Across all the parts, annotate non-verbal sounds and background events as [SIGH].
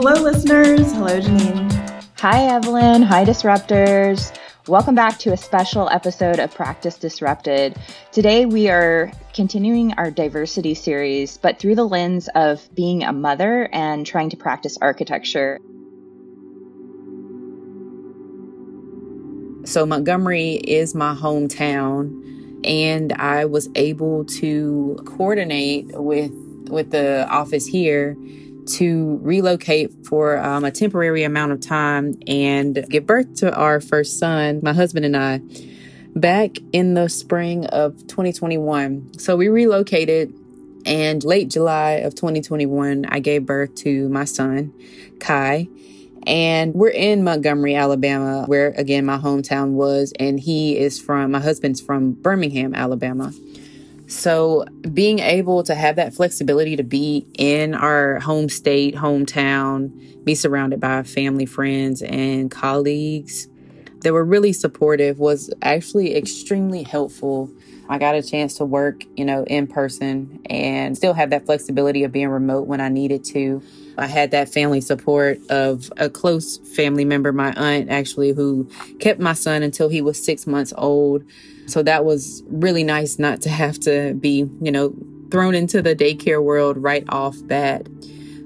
Hello, listeners. Hello, Janine. Hi, Evelyn. Hi, Disruptors. Welcome back to a special episode of Practice Disrupted. Today, we are continuing our diversity series, but through the lens of being a mother and trying to practice architecture. So, Montgomery is my hometown, and I was able to coordinate with with the office here to relocate for um, a temporary amount of time and give birth to our first son, my husband and I, back in the spring of 2021. So we relocated, and late July of 2021, I gave birth to my son, Kai. And we're in Montgomery, Alabama, where again my hometown was. And he is from, my husband's from Birmingham, Alabama. So, being able to have that flexibility to be in our home state, hometown, be surrounded by family, friends, and colleagues that were really supportive was actually extremely helpful. I got a chance to work, you know, in person and still have that flexibility of being remote when I needed to. I had that family support of a close family member, my aunt actually, who kept my son until he was six months old so that was really nice not to have to be, you know, thrown into the daycare world right off bat.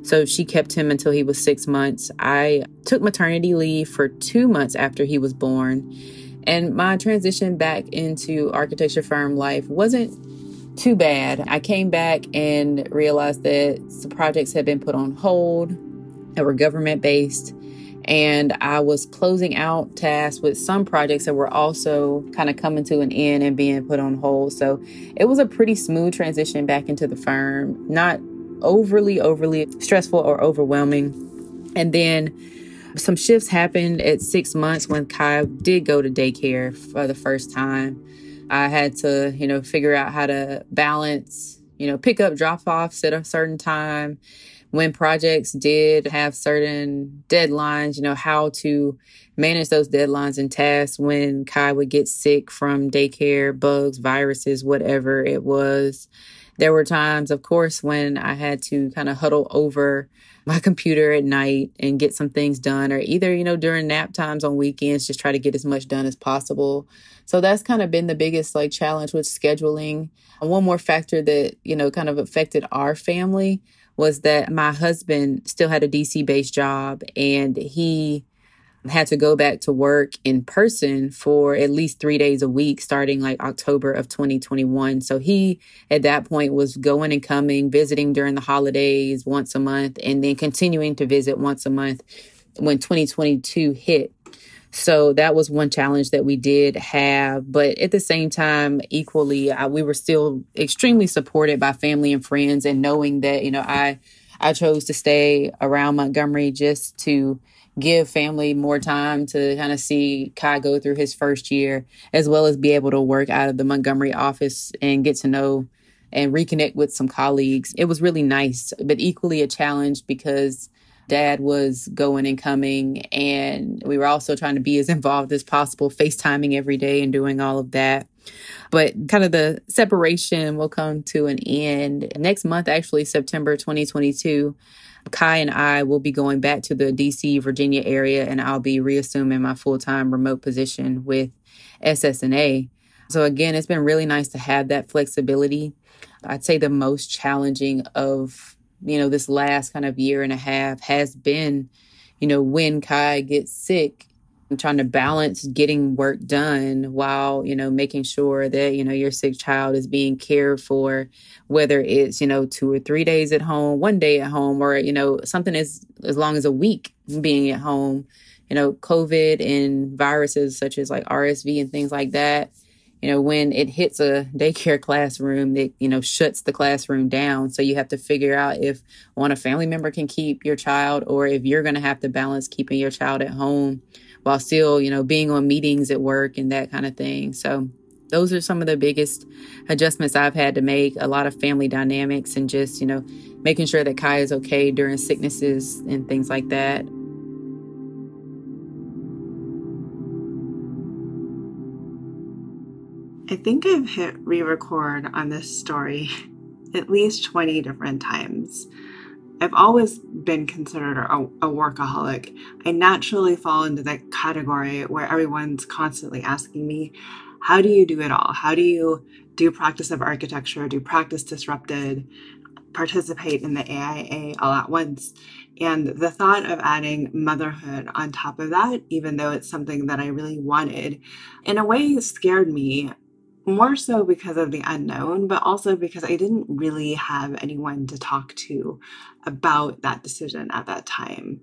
So she kept him until he was six months. I took maternity leave for two months after he was born. And my transition back into architecture firm life wasn't too bad. I came back and realized that the projects had been put on hold that were government based and I was closing out tasks with some projects that were also kind of coming to an end and being put on hold. So it was a pretty smooth transition back into the firm, not overly, overly stressful or overwhelming. And then some shifts happened at six months when Kai did go to daycare for the first time. I had to, you know, figure out how to balance, you know, pick up drop offs at a certain time when projects did have certain deadlines, you know, how to manage those deadlines and tasks when Kai would get sick from daycare, bugs, viruses, whatever it was. There were times, of course, when I had to kind of huddle over [LAUGHS] my computer at night and get some things done, or either, you know, during nap times on weekends, just try to get as much done as possible. So that's kind of been the biggest like challenge with scheduling. One more factor that, you know, kind of affected our family was that my husband still had a DC based job and he had to go back to work in person for at least three days a week starting like October of 2021. So he at that point was going and coming, visiting during the holidays once a month, and then continuing to visit once a month when 2022 hit. So that was one challenge that we did have. But at the same time, equally, I, we were still extremely supported by family and friends, and knowing that you know I I chose to stay around Montgomery just to give family more time to kind of see Kai go through his first year, as well as be able to work out of the Montgomery office and get to know and reconnect with some colleagues. It was really nice, but equally a challenge because dad was going and coming and we were also trying to be as [LAUGHS] involved as possible facetiming every day and doing all of that. But kind of the separation will come to an end. Next month actually september 2022 kai and i will be going back to the dc virginia area and i'll be reassuming my full-time remote position with ssna so again it's been really nice to have that flexibility. I'd say the most challenging of you know, this last kind of year and a half has been, you know, when Kai gets sick, I'm trying to balance getting work done while, you know, making sure that, you know, your sick child is being cared for, whether it's, you know, two or three days at home, one day at home, or, you know, something as, as long as a week being at home. You know, COVID and viruses such as like RSV and things like that you know, when it hits a daycare [LAUGHS] classroom, it, you know, shuts the classroom down. So you have to figure out if one, a family member can keep your child or if you're going to have to balance keeping your child at home while still, you know, being on meetings at work and that kind of thing. So those are some of the biggest adjustments I've had to make. A lot of family dynamics and just, you know, making sure that Kai is okay during sicknesses and things like that. I think I've hit re record on this story at least 20 different times. I've always been considered a, a, workaholic. I naturally fall into that category where everyone's constantly asking me, How do you do it all? How do you do practice of architecture, do practice disrupted, participate in the AIA all at once? And the thought of adding motherhood on top of that, even though it's something that I really wanted, in a way scared me more so because of the unknown, but also because I didn't really have anyone to talk to about that decision at that time.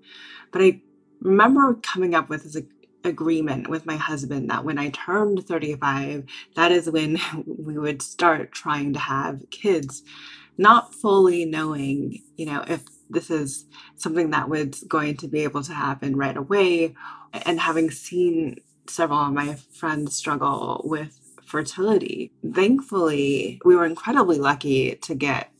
But I remember coming up with this agreement with my husband that when I turned 35, that is when [LAUGHS] we would start trying to have kids, not fully knowing, you know, if this is something that was going to be able to happen right away. And having seen several of my friends struggle with fertility. Thankfully, we were incredibly lucky to get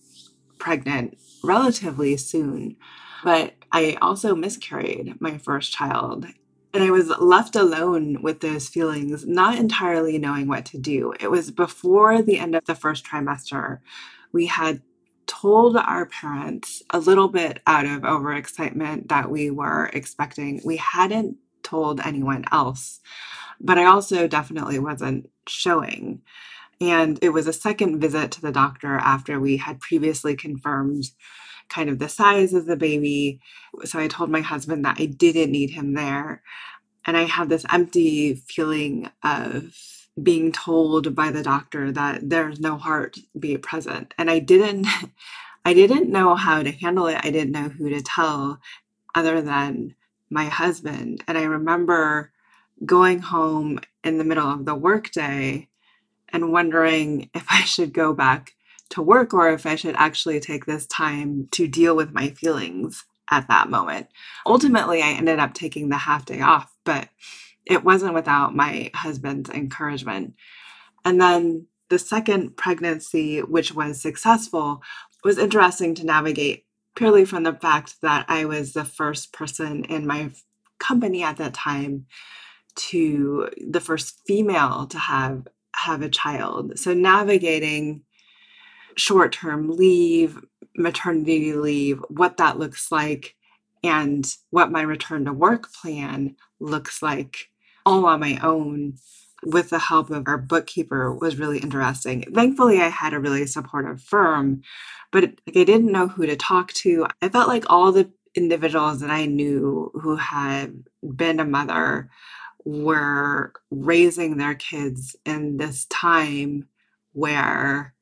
pregnant relatively soon, but I also miscarried my first child. And I was left alone with those feelings, not entirely knowing what to do. It was before the end of the first trimester. We had told our parents a little bit out of overexcitement that we were expecting. We hadn't told anyone else. But I also definitely wasn't showing. And it was a second visit to the doctor after we had previously confirmed kind of the size of the baby. So I told my husband that I didn't need him there. And I had this empty feeling of being told by the doctor that there's no heart be present. And I didn't [LAUGHS] I didn't know how to handle it. I didn't know who to tell other than my husband. And I remember going home in the middle of the workday and wondering if I should go back to work or if I should actually take this time to deal with my feelings at that moment. Ultimately, I ended up taking the half day off, but it wasn't without my husband's encouragement. And then the second pregnancy, which was successful, was interesting to navigate purely from the fact that I was the first person in my company at that time to the first female to have have a child. So navigating short-term leave, maternity leave, what that looks like and what my return to work plan looks like all on my own with the help of our bookkeeper was really interesting. Thankfully, I had a really supportive firm, but like I didn't know who to talk to. I felt like all the individuals that I knew who had been a mother were raising their kids in this time where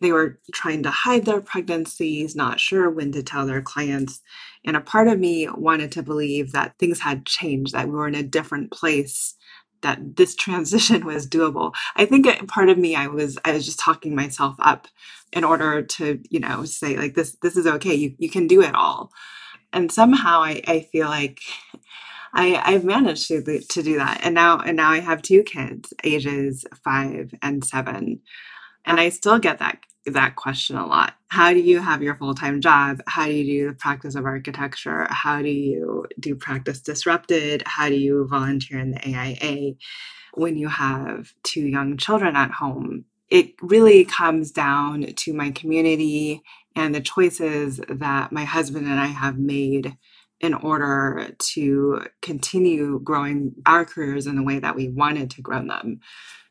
they were trying to hide their pregnancies, not sure when to tell their clients. And a part of me wanted to believe that things had changed, that we were in a different place, that this [LAUGHS] transition was doable. I think part of me, I was, I was just talking myself up in order to, you know, say like this, this is okay. You, you can do it all. And somehow I, I feel like I, I've managed to to do that, and now and now I have two kids, ages five and seven, and I still get that that question a lot. How do you have your full time job? How do you do the practice of architecture? How do you do practice disrupted? How do you volunteer in the AIA when you have two young children at home? It really comes down to my community and the choices that my husband and I have made in order to continue growing our careers in the way that we wanted to grow them.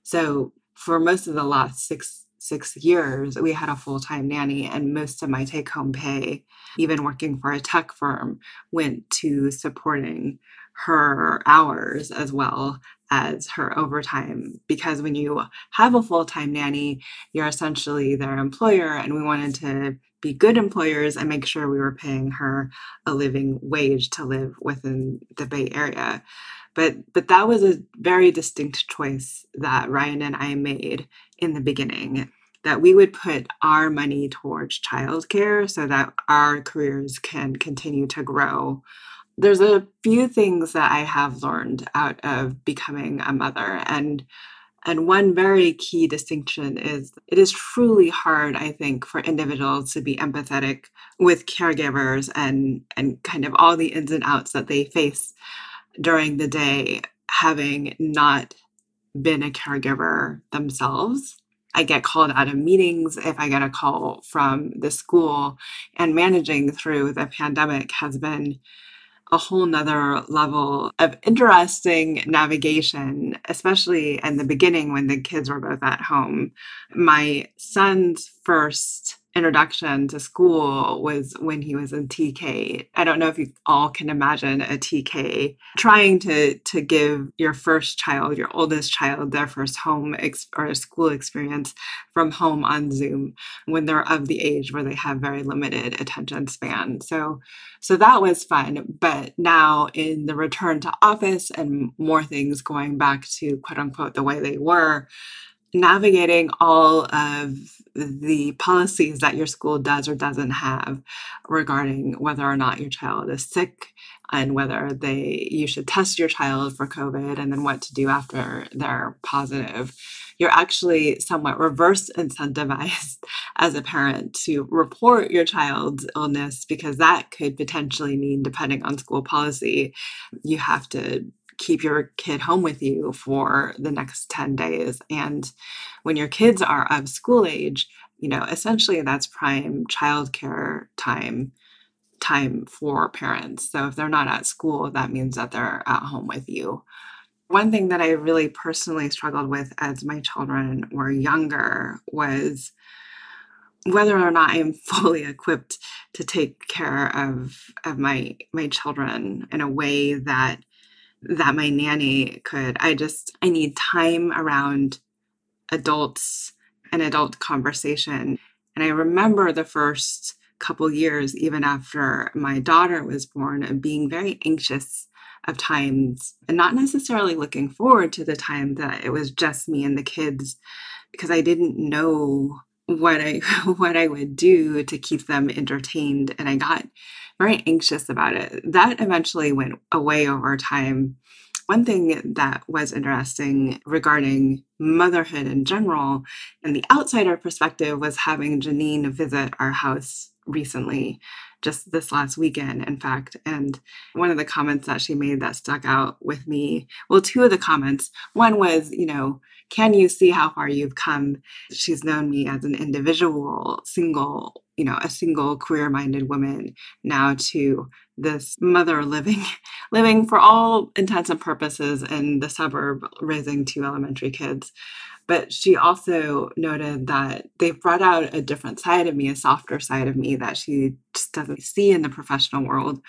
So for most of the last six six years, we had a full time nanny, and most of my take home pay, even working for a tech firm, went to supporting her hours as well as her overtime. Because when you have a full time nanny, you're essentially their employer, and we wanted to be good employers and make sure we were paying her a living wage to live within the Bay Area. But but that was a very distinct choice that Ryan and I made in the beginning that we would put our money towards childcare so that our careers can continue to grow. There's a few things that I have learned out of becoming a mother and and one very key distinction is it is truly hard, I think, for individuals to be empathetic with caregivers and and kind of all the ins and outs that they face during the day having not been a caregiver themselves. I get called out of meetings if I get a call from the school, and managing through the pandemic has been a whole nother level of interesting navigation, especially in the beginning when the kids were both at home. My son's first introduction to school was when he was in TK. I don't know if you all can imagine a TK trying to to give your first child, your oldest child, their first home ex- or school experience from home on Zoom when they're of the age where they have very limited attention span. So so that was fun, but now in the return to office and more things going back to quote unquote the way they were, navigating all of the policies that your school does or doesn't have regarding whether or not your child is sick and whether they you should test your child for covid and then what to do after they're positive. You're actually somewhat reverse incentivized [LAUGHS] as a parent to report your child's illness because that could potentially mean depending on school policy you have to keep your kid home with you for the next 10 days. And when your kids are of school age, you know, essentially that's prime childcare time time for parents. So if they're not at school, that means that they're at home with you. One thing that I really personally struggled with as my children were younger was whether or not I'm [LAUGHS] fully equipped to take care of of my my children in a way that that my nanny could. I just, I need time around adults and adult conversation. And I remember the first couple years, even after my daughter was born, of being very anxious of times and not necessarily looking forward to the time that it was just me and the kids because I didn't know what I [LAUGHS] what I would do to keep them entertained and I got very anxious about it. That eventually went away over time. One thing that was interesting regarding motherhood in general and the outsider perspective was having Janine visit our house recently, just this last weekend, in fact. And one of the comments that she made that stuck out with me well, two of the comments. One was, you know, can you see how far you've come? She's known me as an individual, single, you know, a single queer minded woman now to this mother living [LAUGHS] living for all intents and purposes in the suburb raising two elementary kids but she also noted that they've brought out a different side of me a softer side of me that she just doesn't see in the professional world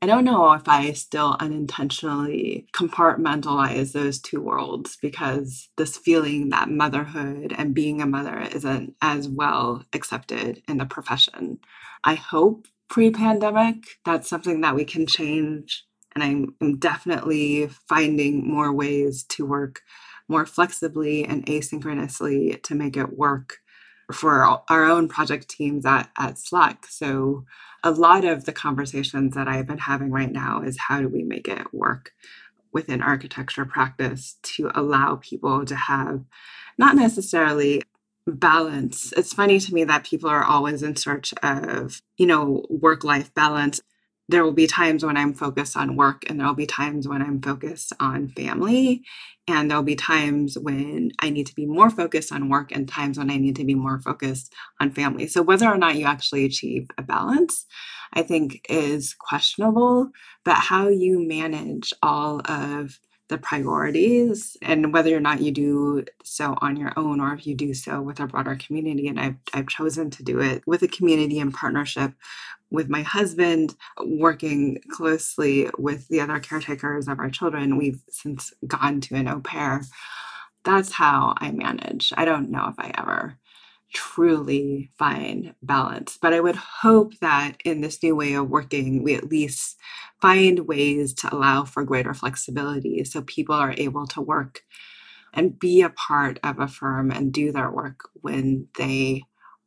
I don't know if I still unintentionally compartmentalize those two worlds because this feeling that motherhood and being a mother isn't as well accepted in the profession. I hope pre pandemic that's something that we can change. And I'm, I'm definitely finding more ways to work more flexibly and asynchronously to make it work for our own project teams at, at Slack. So a lot of the conversations that I've been having right now is how do we make it work within architecture practice to allow people to have not necessarily balance. It's funny to me that people are always in search of, you know, work life balance there will be times when I'm focused on work and there'll be times when I'm focused on family. And there'll be times when I need to be more focused on work and times when I need to be more focused on family. So, whether or not you actually achieve a balance, I think is questionable. But how you manage all of the priorities and whether or not you do so on your own or if you do so with a broader community. And I've, I've chosen to do it with a community in partnership with my husband, working closely with the other caretakers of our children. We've since gone to an au pair. That's how I manage. I don't know if I ever truly find balance. But I would hope that in this new way of working, we at least find ways to allow for greater flexibility so people are able to work and be a part of a firm and do their work when they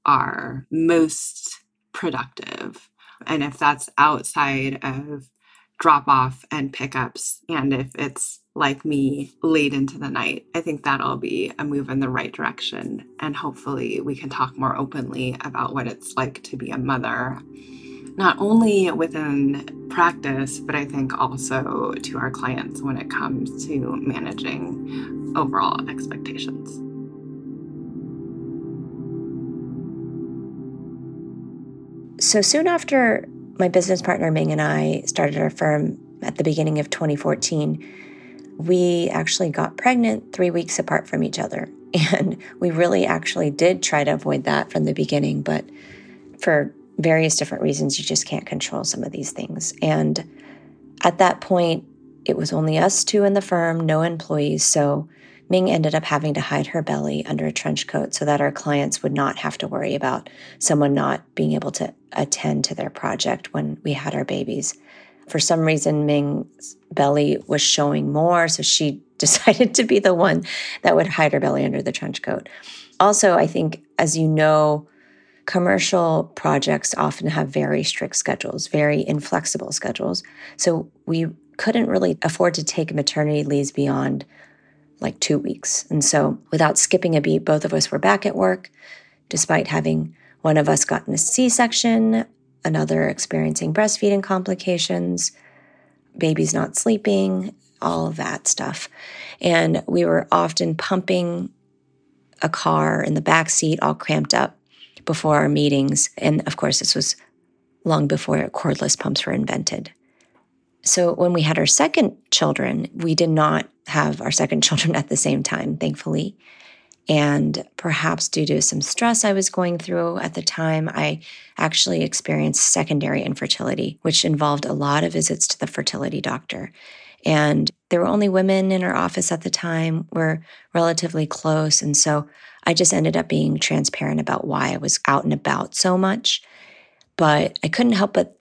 are most productive. And if that's outside of drop off and pickups, and if it's like me late into the night. I think that'll be a move in the right direction. And hopefully, we can talk more openly about what it's like to be a mother, not only within practice, but I think also to our clients when it comes to managing overall expectations. So soon after my business partner Ming and I started our firm at the beginning of 2014, we actually got pregnant three weeks apart from each other. [LAUGHS] And we really actually did try to avoid that from the beginning, but for various different reasons, you just can't control some of these things. And at that point, it was only us two in the firm, no employees. So Ming ended up having to hide her belly under a trench coat so that our clients would not have to worry about someone not being able to attend to their project when we had our babies. For some reason, Ming's belly was showing more, so she [LAUGHS] decided to be the one that would hide her belly under the trench coat. Also, I think, as you know, commercial projects often have very strict schedules, very inflexible schedules. So we couldn't really afford to take maternity leaves beyond like two weeks. And so, without skipping a beat, both of us were back at work, despite having one of us gotten a C section, another experiencing breastfeeding complications, babies not sleeping, all of that stuff. And we were often pumping a car in the back seat, all cramped up before our meetings. And of course, this was long before cordless pumps were invented. So when we had our second children, we did not have our second [LAUGHS] children at the same time, thankfully. And perhaps due to some stress I was going through at the time, I actually experienced secondary infertility, which involved a lot of visits to the fertility doctor. And there were only women in our office at the time. We're relatively close. And so I just ended up being transparent about why I was out and about so much. But I couldn't help but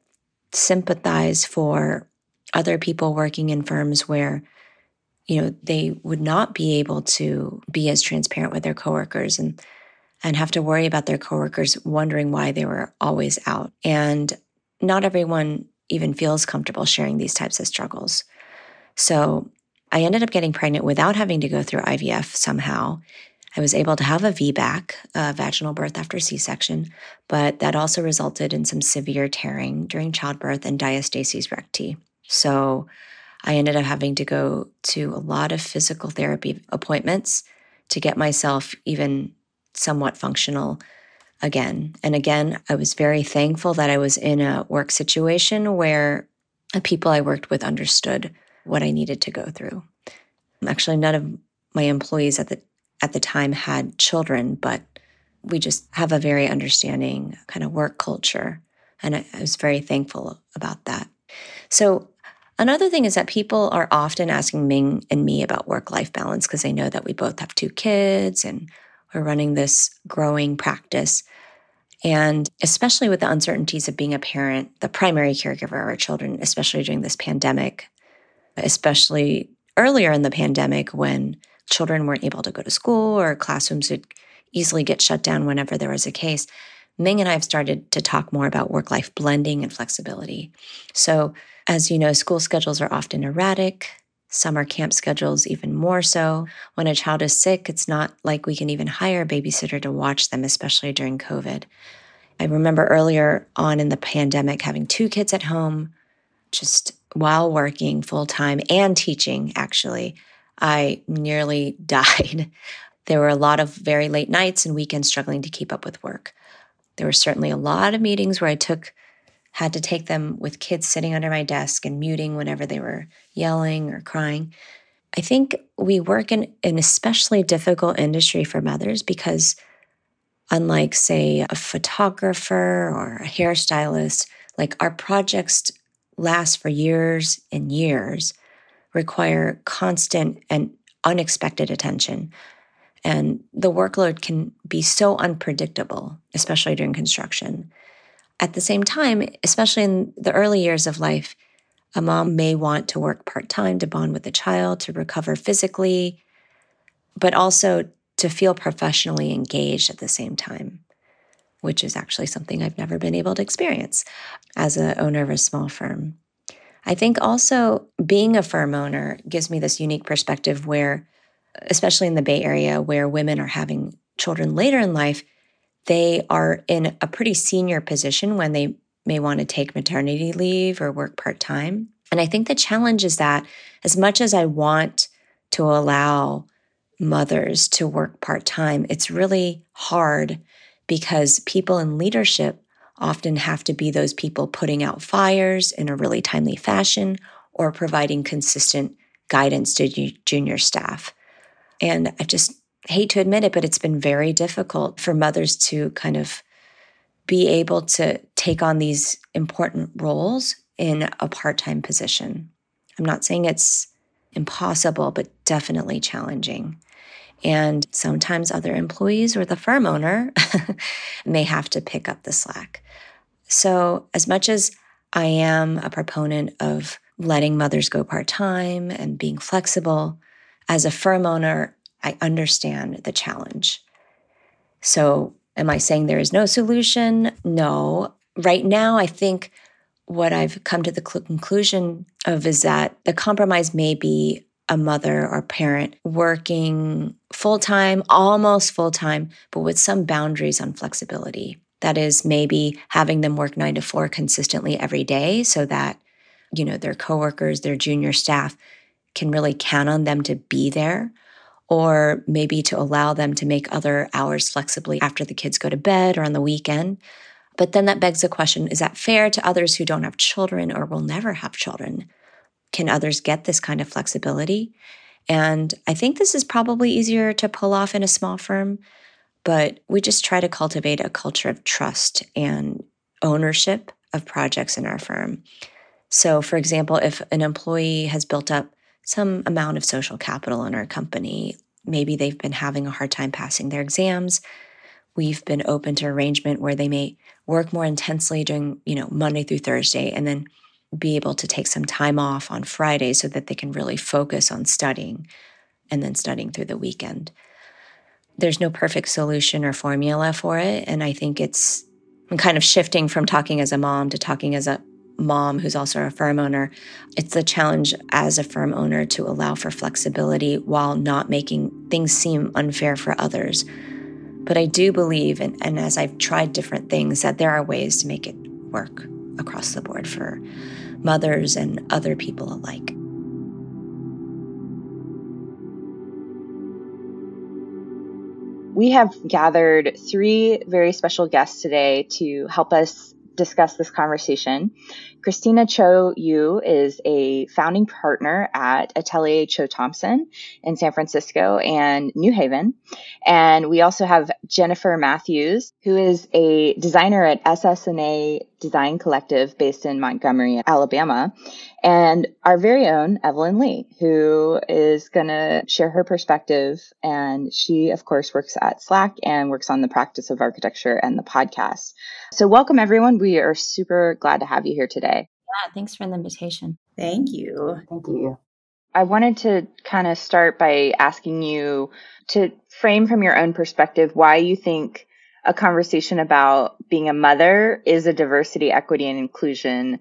sympathize for other people working in firms where you know they would not be able to be as transparent with their coworkers and and have to worry about their coworkers wondering why they were always out. And not everyone even feels comfortable sharing these types of struggles. So i ended up getting pregnant without having to go through ivf somehow. I was able to have a vbac a vaginal birth after c-section but that also resulted in some severe tearing during childbirth and diastasis recti. So I ended up having to go to a lot of physical therapy appointments to get myself even somewhat functional again. And again, I was very thankful that I was in a work situation where the people I worked with understood what I needed to go through. Actually, none of my employees at the at the time had children, but we just have a very understanding kind of work culture. And I, I was very thankful about that. So Another thing is that people are often asking Ming and me about work life balance because they know that we both have two kids and we're running this growing practice. And especially with the uncertainties of being a parent, the primary caregiver of our children, especially during this pandemic, especially earlier in the pandemic when children weren't able to go to school or classrooms would easily get shut down whenever there was a case. Ming and I have started to talk more about work life blending and flexibility. So, as you know, school schedules are often erratic, summer camp schedules even more so. When a child is sick, it's not like we can even hire a babysitter to watch them, especially during COVID. I remember earlier on in the pandemic having two kids at home, just while working full time and teaching, actually. I nearly [LAUGHS] died. There were a lot of very late nights and weekends struggling to keep up with work. There were certainly a lot of meetings where I took had to take them with kids sitting under my desk and muting whenever they were yelling or crying. I think we work in an especially difficult industry for mothers because, unlike, say, a photographer or a hairstylist, like our projects last for years and years, require constant and unexpected attention. And the workload can be so unpredictable, especially during construction. At the same time, especially in the early years of life, a mom may want to work part time to bond with the child, to recover physically, but also to feel professionally engaged at the same time, which is actually something I've never been able to experience as an owner of a small firm. I think also being a firm owner gives me this unique perspective where, especially in the Bay Area, where women are having children later in life, they are in a pretty senior position when they may want to take maternity leave or work part time. And I think the challenge is that as much as I want to allow mothers to work part time, it's really hard because people in leadership often have to be those people putting out fires in a really timely fashion or providing consistent guidance to junior staff. And I just hate to admit it, but it's been very difficult for mothers to kind of be able to take on these important roles in a part time position. I'm not saying it's impossible, but definitely challenging. And sometimes other employees or the firm owner [LAUGHS] may have to pick up the slack. So, as much as I am a proponent of letting mothers go part time and being flexible, as a firm owner, I understand the challenge. So, Am I saying there is no solution? No. Right now, I think what I've come to the conclusion of is that the compromise may be a mother or parent working full time, almost full time, but with some boundaries on flexibility. That is maybe having them work nine to four consistently every day so that, you know, their coworkers, their junior staff can really count on them to be there or maybe to allow them to make other hours flexibly after the kids go to bed or on the weekend. But then that begs the question is that fair to others who don't have children or will never have children? Can others get this kind of flexibility? And I think this is probably easier to pull off in a small firm, but we just try to cultivate a culture of trust and ownership of projects in our firm. So, for example, if an employee has built up some amount of social capital in our company. Maybe they've been having a hard time passing their exams. We've been open to arrangement where they may work more intensely during, you know, Monday through Thursday and then be able to take some time off on Friday so that they can really focus on studying and then studying through the weekend. There's no perfect solution or formula for it. And I think it's I'm kind of shifting from talking as a mom to talking as a mom who's also a firm owner, it's a challenge as a firm owner to allow for flexibility while not making things seem unfair for others. But I do believe, and, and as I've tried different things, that there are ways to make it work across the board for mothers and other people alike. We have gathered three very special guests today to help us discuss this conversation. Christina Cho Yu is a founding partner at Atelier Cho Thompson in San Francisco and New Haven. And we also have Jennifer Matthews, who is a designer at SSNA Design Collective based in Montgomery, Alabama, and our very own Evelyn Lee, who is going to share her perspective. And she, of course, works at Slack and works on the practice of architecture and the podcast. So, welcome everyone. We are super glad to have you here today. Yeah, thanks for the invitation. Thank you. Thank you. I wanted to kind of start by asking you to frame from your own perspective why you think a conversation about being a mother is a diversity, equity, and inclusion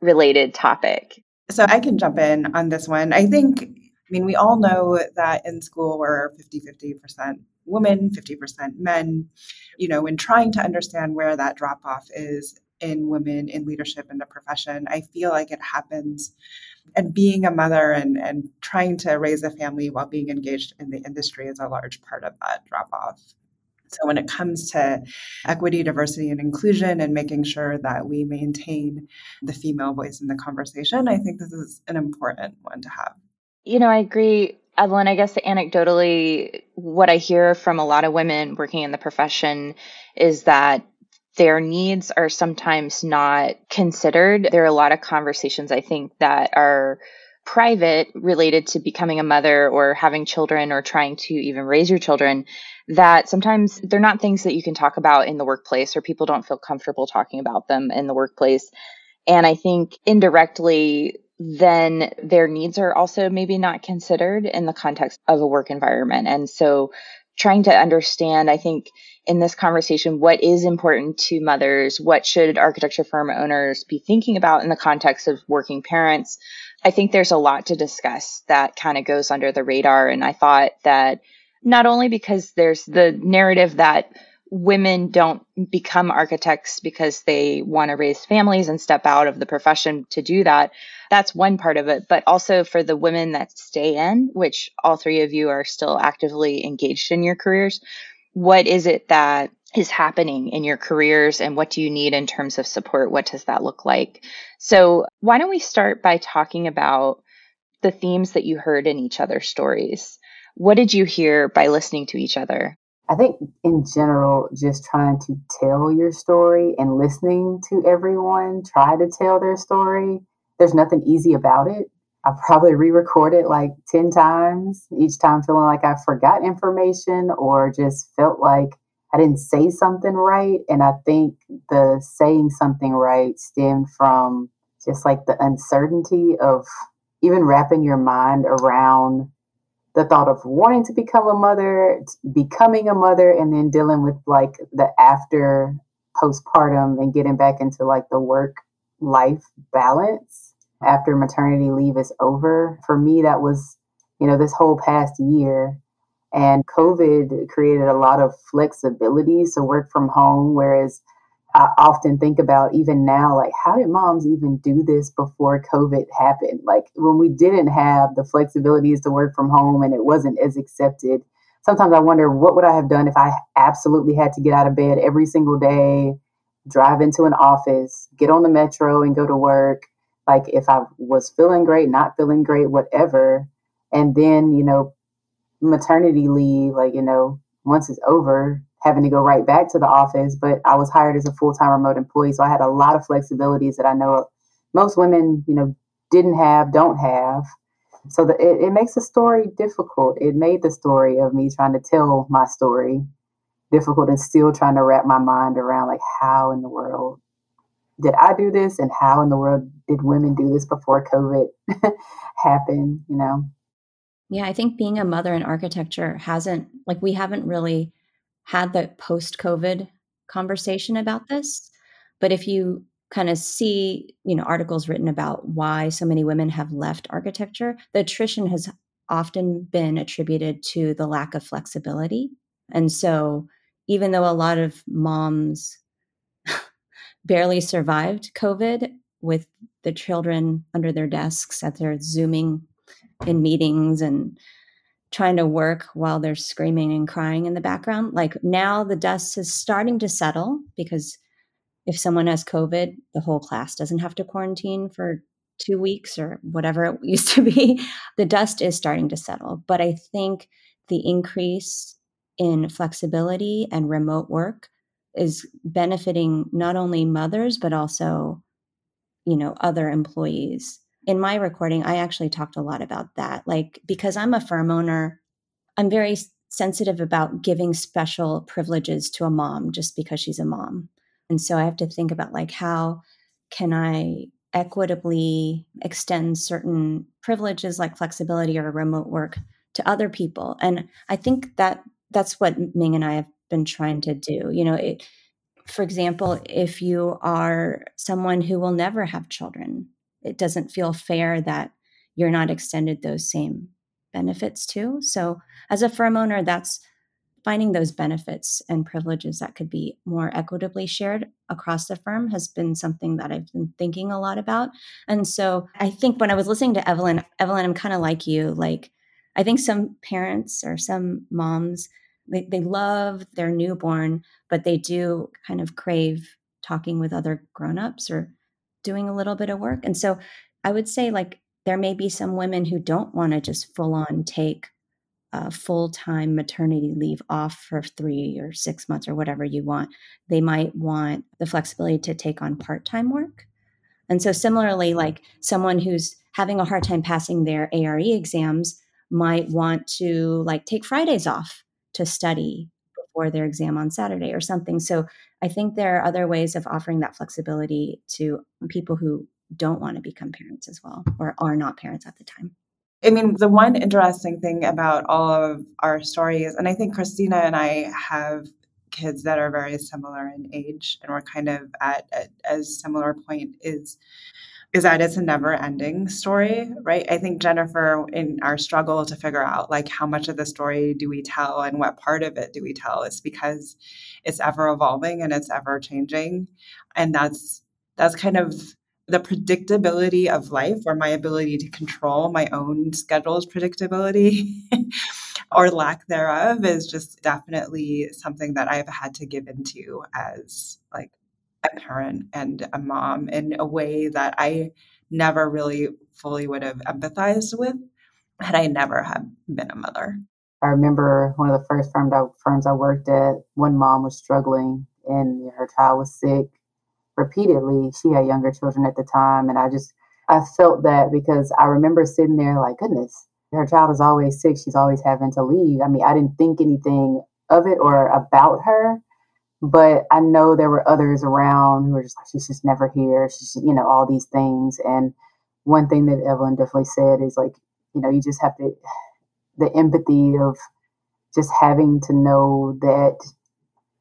related topic. So I can jump in on this one. I think, I mean, we all know that in school we're 50 50% women, 50% men. You know, in trying to understand where that drop off is in women in leadership in the profession, I feel like it happens. And being a mother and, and trying to raise a family while being engaged in the industry is a large part of that drop off. So, when it comes to equity, diversity, and inclusion, and making sure that we maintain the female voice in the conversation, I think this is an important one to have. You know, I agree, Evelyn. I guess anecdotally, what I hear from a lot of women working in the profession is that their needs are sometimes not considered. There are a lot of conversations, I think, that are private related to becoming a mother or having children or trying to even raise your children that sometimes they're not things that you can talk about in the workplace or people don't feel comfortable talking about them in the workplace. And I think indirectly, then their needs are also maybe not considered in the context of a work environment. And so trying to understand, I think, in this conversation, what is important to mothers? What should architecture firm owners be thinking about in the context of working parents? I think there's a lot to discuss that kind of goes under the radar. And I thought that not only because there's the narrative that women don't become architects because they want to raise families and step out of the profession to do that. That's one part of it, but also for the women that stay in, which all three of you are still actively engaged in your careers. What is it that is happening in your careers and what do you need in terms of support? What does that look like? So, why don't we start by talking about the themes that you heard in each other's stories? What did you hear by listening to each other? I think in general, just trying to tell your story and listening to everyone try to tell their story, there's nothing easy about it. I probably re recorded like 10 times, each time feeling like I forgot information or just felt like I didn't say something right. And I think the saying something right stemmed from just like the uncertainty of even wrapping your mind around the thought of wanting to become a mother, becoming a mother, and then dealing with like the after postpartum and getting back into like the work life balance after maternity leave is over. For me, that was, you know, this whole past year. And COVID created a lot of flexibility. So work from home, whereas I often think about even now, like, how did moms even do this before COVID happened? Like, when we didn't have the flexibilities to work from home and it wasn't as accepted, sometimes I wonder what would I have done if I absolutely had to get out of bed every single day, drive into an office, get on the metro and go to work. Like, if I was feeling great, not feeling great, whatever. And then, you know, maternity leave, like, you know, once it's over, having to go right back to the office, but I was hired as a full time remote employee. So I had a lot of flexibilities that I know most women, you know, didn't have, don't have. So the, it, it makes the story difficult. It made the story of me trying to tell my story difficult and still trying to wrap my mind around like how in the world did I do this and how in the world did women do this before COVID [LAUGHS] happened, you know? Yeah, I think being a mother in architecture hasn't like we haven't really had the post COVID conversation about this. But if you kind of see, you know, articles written about why so many women have left architecture, the attrition has often been attributed to the lack of flexibility. And so even though a lot of moms [LAUGHS] barely survived COVID with the children under their desks at their zooming in meetings and trying to work while they're screaming and crying in the background. Like now the dust is starting to settle because if someone has COVID, the whole class doesn't have to quarantine for two weeks or whatever it [LAUGHS] used to be. The dust is starting to settle. But I think the increase in flexibility and remote work is benefiting not only mothers, but also, you know, other employees in my recording, I actually talked a lot about that. Like, because I'm a firm owner, I'm very sensitive about giving special privileges to a mom just because she's a mom. And so I have to think about like, how can I equitably extend certain privileges like flexibility or remote work to other people? And I think that that's what Ming and I have been trying to do. You know, it, for example, if you are someone who will never have children, it doesn't feel fair that you're not extended those same benefits too. So, as a firm owner, that's finding those benefits and privileges that could be more equitably shared across the firm has been something that I've been thinking a lot about. And so, I think when I was listening to Evelyn, Evelyn, I'm kind of like you. Like, I think some parents or some moms, they, they love their newborn, but they do kind of crave talking with other grown-ups or doing a little bit of work. And so I would say, like, there may be some women who don't want to just full on take a full time maternity leave off for three or six months or whatever you want. They might want the flexibility to take on part time work. And so, similarly, mm-hmm. like someone who's having a hard time passing their ARE exams might want to like take Fridays off to study their exam on Saturday or something. So, I think there are other ways of offering that flexibility to people who don't want to become parents as well or are not parents at the time. I mean, the one interesting thing about all of our stories, and I think Christina and I have kids that are very similar in age, and we're kind of at a, a similar point, is is that it's a never ending story, right? I think Jennifer, in our struggle to figure out like how much of the story do we tell and what part of it do we tell, it's because it's ever evolving and it's ever changing. And that's that's kind of the predictability of life or my ability to control my own schedule's predictability [LAUGHS] or lack thereof is just definitely something that I've had to give into as like a parent and a mom in a way that I never really fully would have empathized with had I never had been a mother. I remember one of the first firms I, firms I worked at, one mom was struggling and her child was sick repeatedly. She had younger children at the time, and I just I felt that because I remember sitting there like, goodness, her child is always sick. She's always having to leave. I mean, I didn't think anything of it or about her, but I know there were others around who were just like, she's just never here. She's, you know, all these things. And one thing that Evelyn definitely said is like, you know, you just have to, the empathy of just having to know that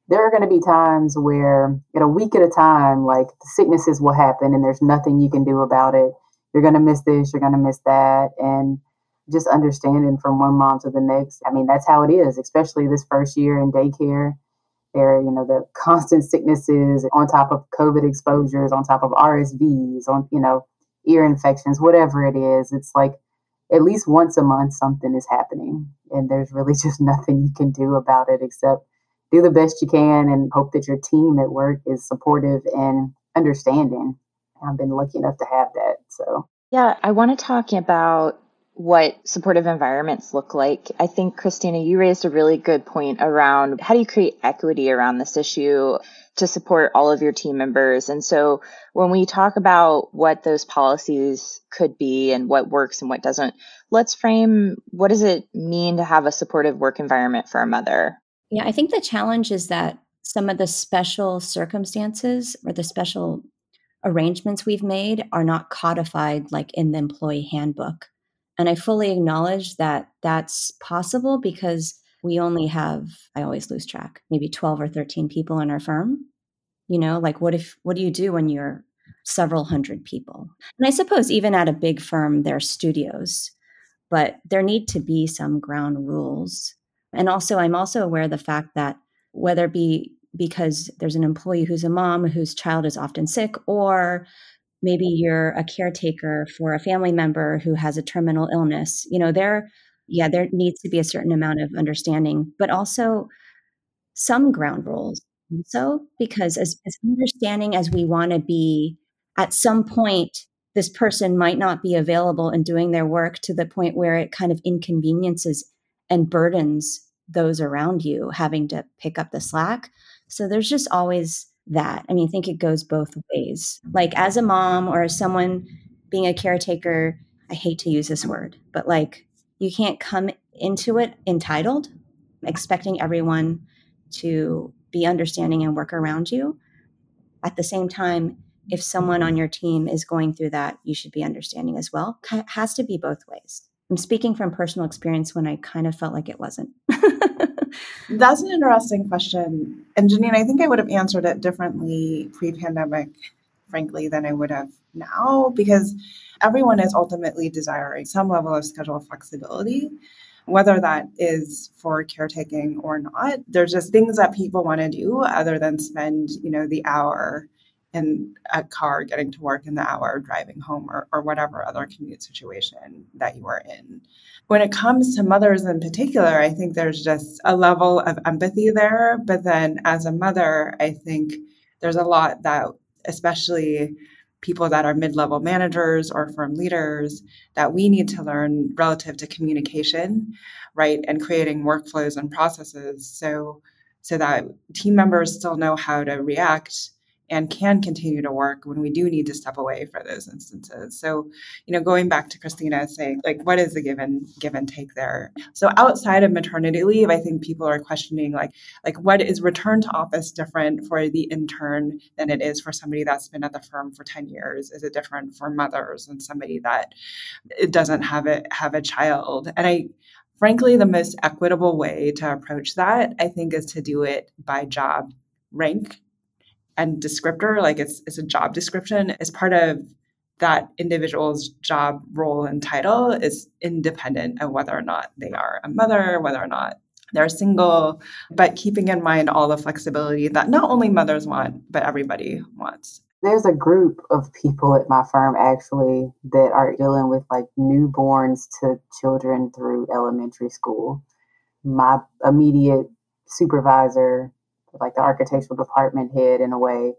there are going to be times where in a week at a time like sicknesses will happen and there's nothing you can do about it you're going to miss this you're going to miss that and just understanding from one mom to the next i mean that's how it is especially this first year in daycare there you know the constant sicknesses on top of covid exposures on top of rsvs on you know ear infections whatever it is it's like at least once a month something is happening and there's really [LAUGHS] just nothing you can do about it except do the best you can and hope that your team at work is supportive and understanding. I've been lucky enough to have that. So, yeah, I want to talk about what supportive environments look like. I think, Christina, you raised a really good point around how do you create equity around this issue to support all of your team members. And so, when we talk about what those policies could be and what works and what doesn't, let's frame what does it mean to have a supportive work environment for a mother? Yeah, I think the challenge is that some of the special circumstances or the special arrangements we've made are not codified like in the employee handbook. And I fully acknowledge that that's possible because we only have, I always lose track, maybe 12 or 13 people in our firm. You know, like what if, what do you do when you're several hundred people? And I suppose even at a big firm, there are studios, but there need to be some ground rules and also, I'm also aware of the fact that whether it be because there's an employee who's a mom whose child is often sick, or maybe you're a caretaker for a family member who has a terminal illness, you know, there, yeah, there needs to be a certain amount of understanding, but also some ground rules. So, because as, as understanding as we want to be, at some point, this person might not be available and doing their work to the point where it kind of inconveniences and burdens those around you having to pick up the slack. So there's just always that. I mean, I think it goes both ways. Mm-hmm. Like as a mom or as someone being a caretaker, I hate to use this word, but like you can't come into it entitled, expecting everyone to be understanding and work around you. At the same time, if someone on your team is going through that, you should be understanding as well. It has to be both ways. I'm speaking from personal experience when I kind of felt like it wasn't. [LAUGHS] That's an interesting question. And Janine, I think I would have answered it differently pre pandemic, frankly, than I would have now, because everyone is ultimately desiring some level of schedule flexibility, whether that is for caretaking or not. There's just things that people want to do other than spend, you know, the hour in a car getting to work in the hour driving home or, or whatever other commute situation that you are in. When it comes to mothers in particular i think there's just a level of empathy there but then as a mother i think there's a lot that especially people that are mid-level managers or firm leaders that we need to learn relative to communication right and creating workflows and processes so so that team members still know how to react and can continue to work when we do need to step away for those instances. So, you know, going back to Christina saying, like, what is the given give and take there? So outside of maternity leave, I think people are questioning like, like what is return to office different for the intern than it is for somebody that's been at the firm for 10 years? Is it different for mothers and somebody that doesn't have it have a child? And I frankly the most equitable way to approach that, I think, is to do it by job rank and descriptor, like it's, it's a job description, is part of that individual's job role and title is independent of whether or not they are a mother, whether or not they're single, but keeping in mind all the flexibility that not only mothers want, but everybody wants. There's a group of people at my firm actually that are dealing with like newborns to children through elementary school. My immediate supervisor like the architectural department head in a way.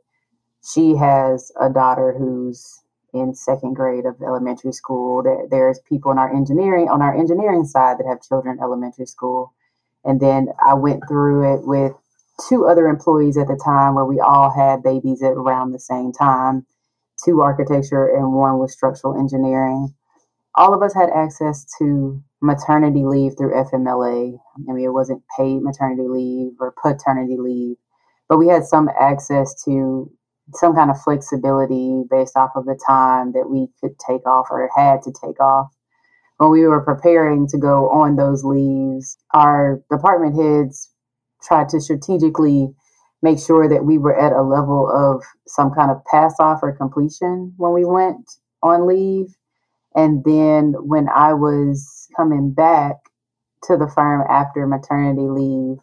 She has a daughter who's in second grade of elementary school. There, there's people in our engineering on our engineering side that have children in elementary school. And then I went through it with two other employees at the time where we all had babies at around the same time, two architecture and one was structural engineering. All of us had access to maternity leave through FMLA. I mean, it wasn't paid maternity leave or paternity leave, but we had some access to some kind of flexibility based off of the time that we could take off or had to take off. When we were preparing to go on those leaves, our department heads tried to strategically make sure that we were at a level of some kind of pass off or completion when we went on leave. And then when I was coming back to the firm after maternity leave,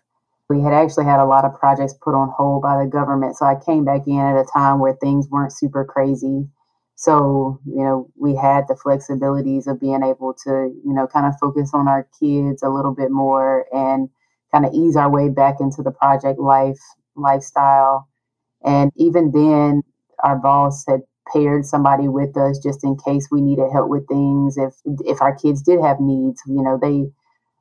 we had actually had a lot of projects put on hold by the government. So I came back in at a time where things weren't super crazy. So, you know, we had the flexibilities of being able to, you know, kind of focus on our kids a little bit more and kind of ease our way back into the project life lifestyle. And even then, our boss had paired somebody with us just in case we needed help with things. If if our kids did have needs, you know, they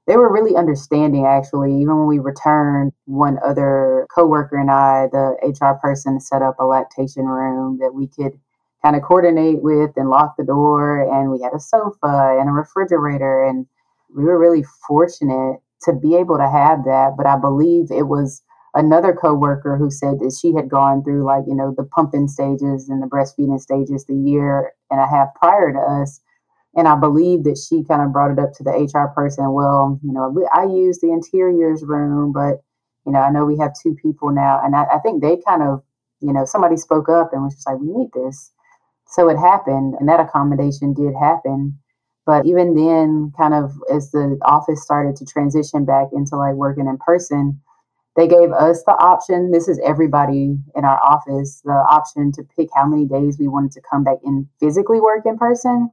they were really understanding actually. Even when we returned, one other coworker and I, the HR person, set up a lactation room that we could kind of coordinate with and lock the door. And we had a sofa and a refrigerator. And we were really fortunate to be able to have that. But I believe it was another coworker who said that she had gone through like you know the pumping stages and the breastfeeding stages the year and a half prior to us. And i believe that she kind of brought it up to the hr person well you know i use the interiors room but you know i know we have two people now. And i, I think they kind of you know somebody spoke up and was just like we need this. So it happened and that accommodation did happen. But even then kind of as the office started to transition back into like working in person they gave us the option. This is everybody in our office the option to pick how many days we wanted to come back and physically work in person.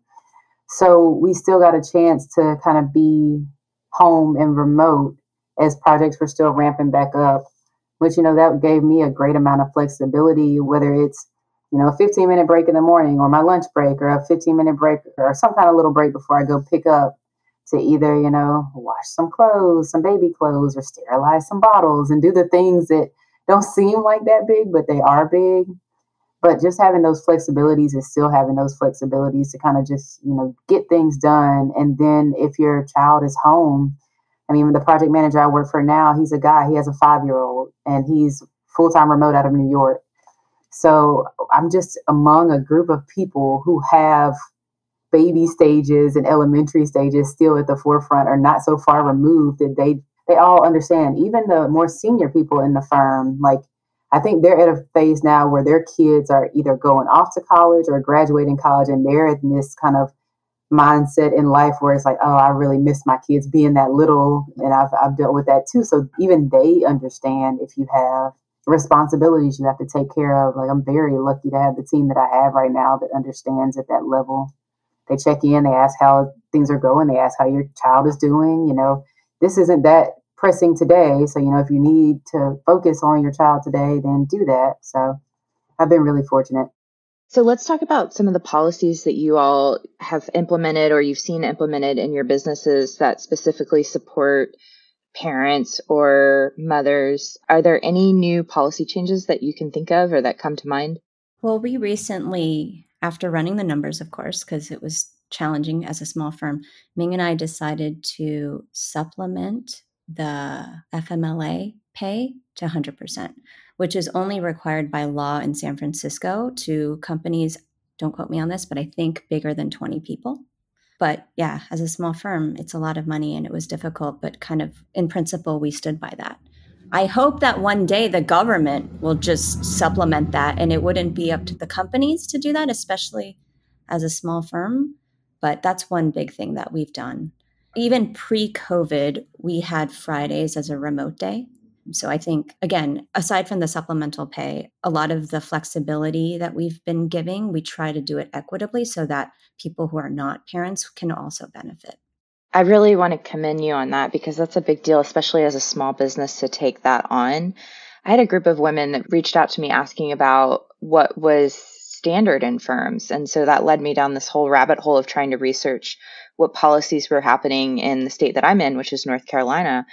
So we still got a chance to kind of be home and remote as projects were still ramping back up, which, you know, that gave me a great amount of flexibility, whether it's, you know, a 15 minute break in the morning or my lunch break or a 15 minute break or some kind of little break before I go pick up to either, you know, wash some clothes, some baby clothes, or sterilize some bottles and do the things that don't seem like that big, but they are big. But just having those flexibilities is still having those flexibilities to kind of just, you know, get things done. And then if your child is home, I mean, the project manager I work for now, he's a guy, he has a five year old, and he's full time remote out of New York. So I'm just among a group of people who have baby stages and elementary stages still at the forefront are not so far removed that they they all understand even the more senior people in the firm like i think they're at a phase now where their kids are either going off to college or graduating college and they're in this kind of mindset in life where it's like oh i really miss my kids being that little and i've, I've dealt with that too. So even they understand if you have responsibilities you have to take care of. Like i'm very lucky to have the team that i have right now that understands at that level they check in, they ask how things are going, they ask how your child is doing. You know, this isn't that pressing today. So, you know, if you need to focus on your child today, then do that. So I've been really fortunate. So let's talk about some of the policies that you all have implemented or you've seen implemented in your businesses that specifically support parents or mothers. Are there any new policy changes that you can think of or that come to mind? Well, we recently, after running the numbers, of course, because it was challenging as a small firm, Ming and I decided to supplement the FMLA pay to 100%, which is only required by law in San Francisco to companies, don't quote me on this, but I think bigger than 20 people. But yeah, as a small firm, it's a lot of money and it was difficult, but kind of in principle, we stood by that. I hope that one day the government will just supplement that and it wouldn't be up to the companies to do that, especially as a small firm. But that's one big thing that we've done. Even pre COVID, we had Fridays as a remote day. So I think, again, aside from the supplemental pay, a lot of the flexibility that we've been giving, we try to do it equitably so that people who are not parents can also benefit. I really want to commend you on that because that's a big deal, especially as a small business to take that on. I had a group of women that reached out to me asking about what was standard in firms. And so that led me down this whole rabbit hole of trying to research what policies were happening in the state that I'm in, which is North Carolina.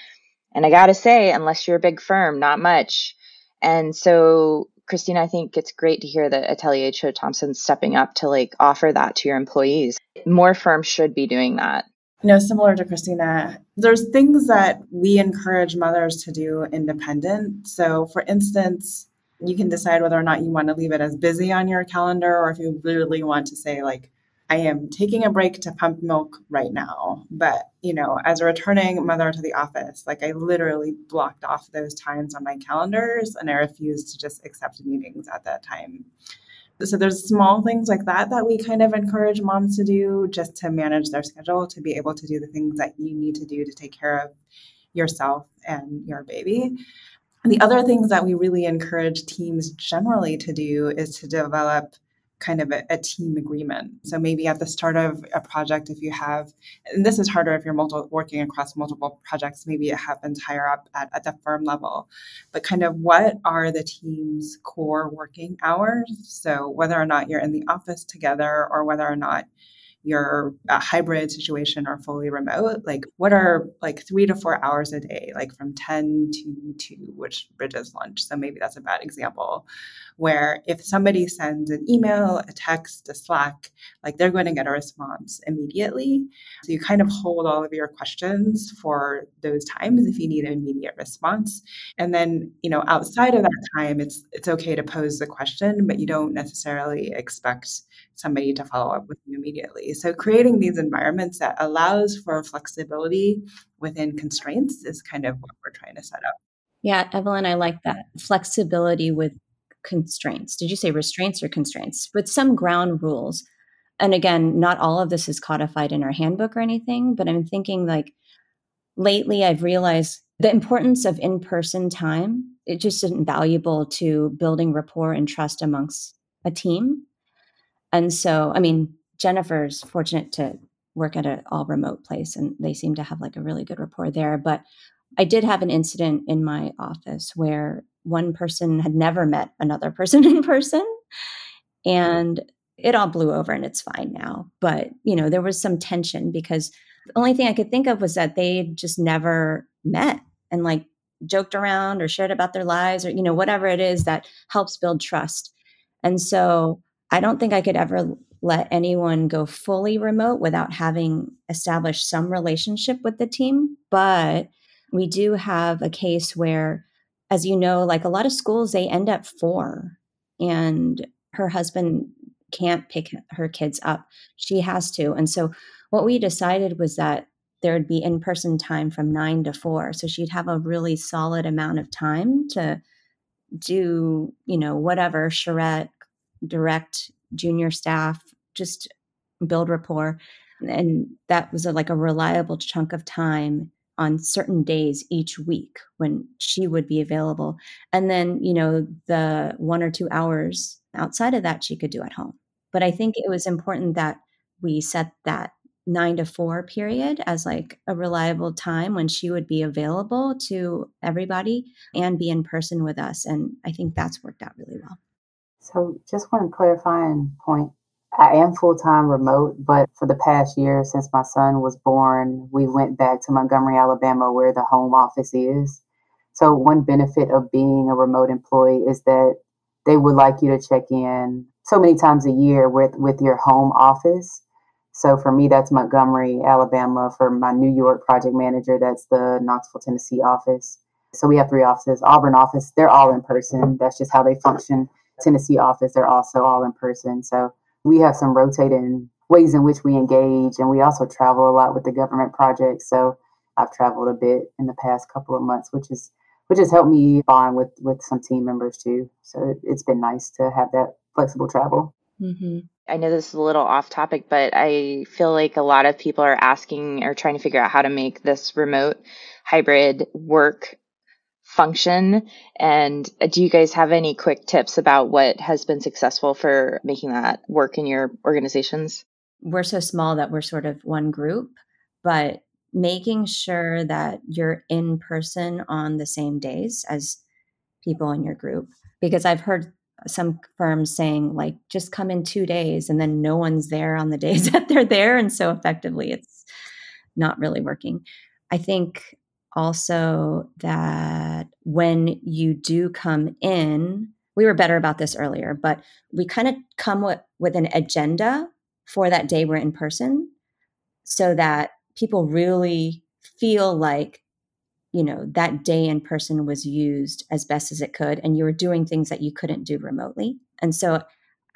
And I got to say, unless you're a big firm, not much. And so, Christine, I think it's great to hear that Atelier Cho Thompson's stepping up to like offer that to your employees. More firms should be doing that. You know, similar to Christina, there's things that we encourage mothers to do independent. So, for instance, you can decide whether or not you want to leave it as busy on your calendar or if you really want to say like I am taking a break to pump milk right now. But, you know, as a returning mother to the office, like I literally blocked off those times on my calendars and I refused to just accept meetings at that time. So there's small things like that that we kind of encourage moms to do just to manage their schedule, to be able to do the things that you need to do to take care of yourself and your baby. And the other things that we really encourage teams generally to do is to develop kind of a, a, team agreement. So maybe at the start of a project, if you have, and this is harder if you're multiple, working across multiple projects, maybe it happens higher up at, at the firm level, but kind of what are the team's core working hours? So whether or not you're in the office together or whether or not you're a hybrid situation or fully remote, like what are like three to four hours a day, like from 10 to 2, which bridges lunch. So maybe that's a bad example where if somebody sends an email, a text, a Slack, like they're going to get a response immediately. So you kind of hold all of your questions for those times if you need an immediate response. And then, you know, outside of that time, it's it's okay to pose the question, but you don't necessarily expect somebody to follow up with you immediately. So creating these environments that allows for flexibility within constraints is kind of what we're trying to set up. Yeah, Evelyn, I like that flexibility with constraints. Did you say restraints or constraints? With some ground rules. And again, not all of this is codified in our handbook or anything, but I'm thinking like lately I've realized the importance of in person time. It just is invaluable to building rapport and trust amongst a team. And so, I mean, Jennifer's fortunate to work at an all remote place and they seem to have like a really good rapport there. But I did have an incident in my office where one person had never met another person [LAUGHS] in person mm-hmm. and it all blew over and it's fine now. But you know there was some tension because the only thing i could think of was that they just never met and like joked around or shared about their lives or you know whatever it is that helps build trust. And so i don't think i could ever let anyone go fully remote without having established some relationship with the team. But we do have a case where as you know, like a lot of schools, they end at four, and her husband can't pick her kids up. She has to. And so, what we decided was that there would be in person time from nine to four. So, she'd have a really solid amount of time to do, you know, whatever, charrette, direct junior staff, just build rapport. And that was a, like a reliable chunk of time on certain days each week when she would be available. And then, you know, the one or two hours outside of that she could do at home. But I think it was important that we set that nine to four period as like a reliable time when she would be available to everybody and be in person with us. And I think that's worked out really well. So, just want to one clarifying point. I am full time remote, but for the past year since my son was born, we went back to Montgomery, Alabama, where the home office is. So, one benefit of being a remote employee is that they would like you to check in so many times a year with, with your home office. So, for me, that's Montgomery, Alabama. For my New York project manager, that's the Knoxville, Tennessee office. So, we have three offices Auburn office, they're all in person. That's just how they function. Tennessee office, they're also all in person. So, we have some rotating ways in which we engage, and we also travel a lot with the government projects. So, I've traveled a bit in the past couple of months, which is which has helped me bond with with some team members too. So it, has been nice to have that flexible travel. Mm-hmm. I know this is a little off topic, but I feel like a lot of people are asking or trying to figure out how to make this remote hybrid work function. And do you guys have any quick tips about what has been successful for making that work in your organizations? We're so small that we're sort of one group, but making sure that you're in person on the same days as people in your group because i've heard some firms saying like just come in 2 days and then no one's there on the [LAUGHS] days that they're there and so effectively it's not really working i think also that when you do come in we were better about this earlier but we kind of come with, with an agenda for that day we're in person so that people really feel like you know that day in person was used as best as it could and you were doing things that you couldn't do remotely. And so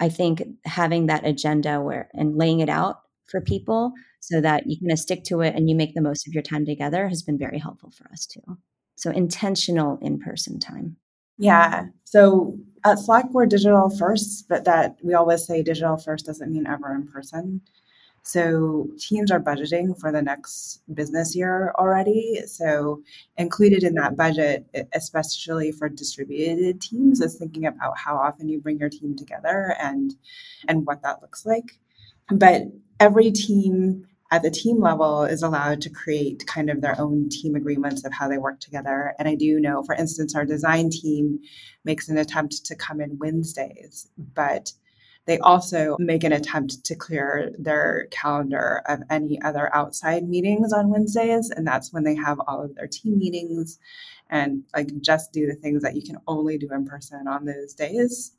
i think having that agenda where and laying it out for people so that you kind of stick to it and you make the most of your time together has been very helpful for us too so intentional in person time yeah so at slack we're digital first but that we always say digital first doesn't mean ever in person so teams are budgeting for the next business year already. So included in that budget, especially for distributed teams, is thinking about how often you bring your team together and and what that looks like. But every team at the team level is allowed to create kind of their own team agreements of how they work together. And I do know, for instance, our design team makes an attempt to come in Wednesdays, but they also make an attempt to clear their calendar of any other outside meetings on Wednesdays. And that's when they have all of their team meetings and like just do the things that you can only do in person on those days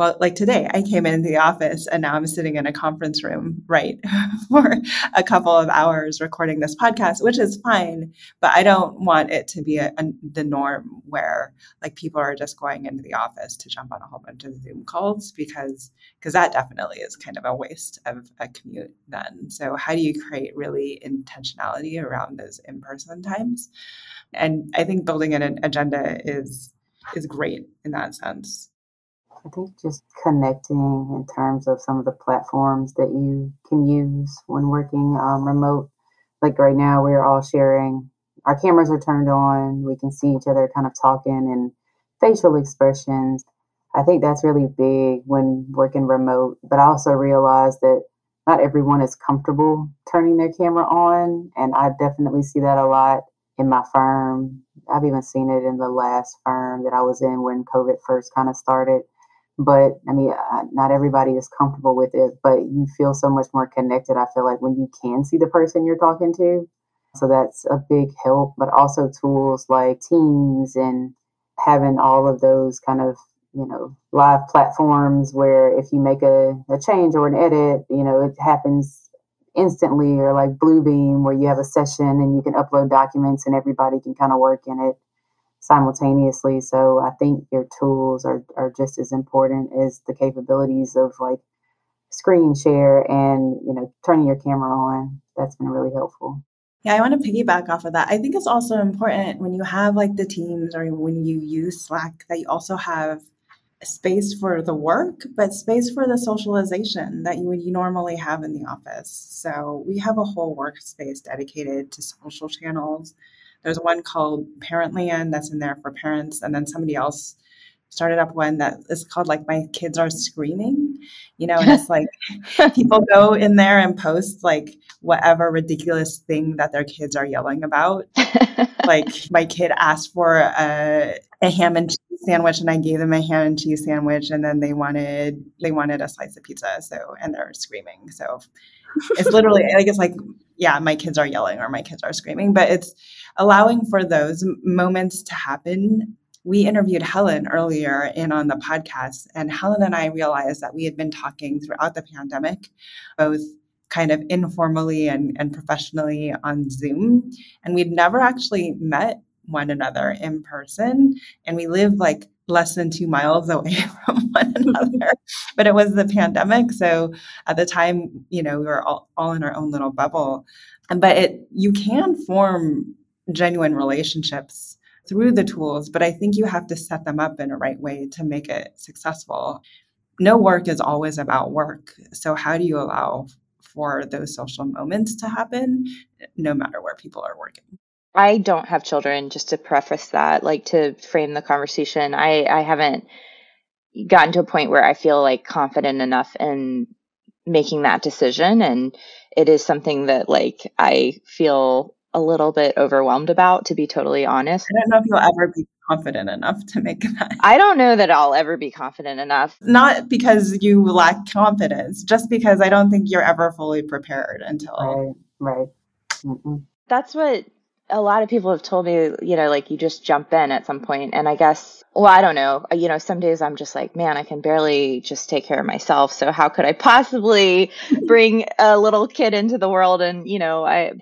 well, like today, I came into the office and now I'm sitting in a conference room, right, [LAUGHS] for a couple of hours recording this podcast, which is fine. But I don't want it to be a, a, the norm where like people are just going into the office to jump on a whole bunch of Zoom calls because because that definitely is kind of a waste of a commute then. So how do you create really intentionality around those in person times? And I think building an agenda is is great in that sense. I think just connecting in terms of some of the platforms that you can use when working um, remote. Like right now, we're all sharing, our cameras are turned on, we can see each other kind of talking and facial expressions. I think that's really big when working remote. But I also realize that not everyone is comfortable turning their camera on. And I definitely see that a lot in my firm. I've even seen it in the last firm that I was in when COVID first kind of started but I mean, uh, not everybody is comfortable with it, but you feel so much more connected. I feel like when you can see the person you're talking to. So that's a big help, but also tools like Teams and having all of those kind of, you know, live platforms where if you make a, a change or an edit, you know, it happens instantly or like Bluebeam where you have a session and you can upload documents and everybody can kind of work in it simultaneously. So I think your tools are, are just as important as the capabilities of like screen share and, you know, turning your camera on. That's been really helpful. Yeah, I want to piggyback off of that. I think it's also important when you have like the teams or when you use Slack that you also have space for the work, but space for the socialization that you would normally have in the office. So we have a whole workspace dedicated to social channels there's one called Parentland that's in there for parents, and then somebody else started up one that is called like my kids are screaming you know and it's like [LAUGHS] people go in there and post like whatever ridiculous thing that their kids are yelling about. Like [LAUGHS] my kid asked for a, a ham and cheese sandwich and I gave them a ham and cheese sandwich and then they wanted they wanted a slice of pizza so and they're screaming so it's literally I guess like yeah my kids are yelling or my kids are screaming but it's allowing for those moments to happen we interviewed Helen earlier in on the podcast and Helen and I realized that we had been talking throughout the pandemic both kind of informally and, and professionally on Zoom and we'd never actually met one another in person. And we live like less than two miles away [LAUGHS] from one another. but it was the pandemic. So at the time, you know, we were all, all in our own little bubble. But it you can form genuine relationships through the tools, but I think you have to set them up in a right way to make it successful. No work is always about work. So how do you allow for those social moments to happen no matter where people are working? I don't have children, just to preface that, like to frame the conversation. I, I haven't gotten to a point where I feel like confident enough in making that decision. And it is something that like I feel a little bit overwhelmed about, to be totally honest. I don't know if you'll ever be confident enough to make that. I don't know that I'll ever be confident enough. Not because you lack confidence, just because I don't think you're ever fully prepared until. Right, right. Mm-mm. That's what a lot of people have told me, you know, like you just jump in at some point. And I guess, well, I don't know. Uh, you know, some days I'm just like, man, I can barely just take care of myself. So how could I possibly [LAUGHS] bring a little kid into the world? And, you know, I,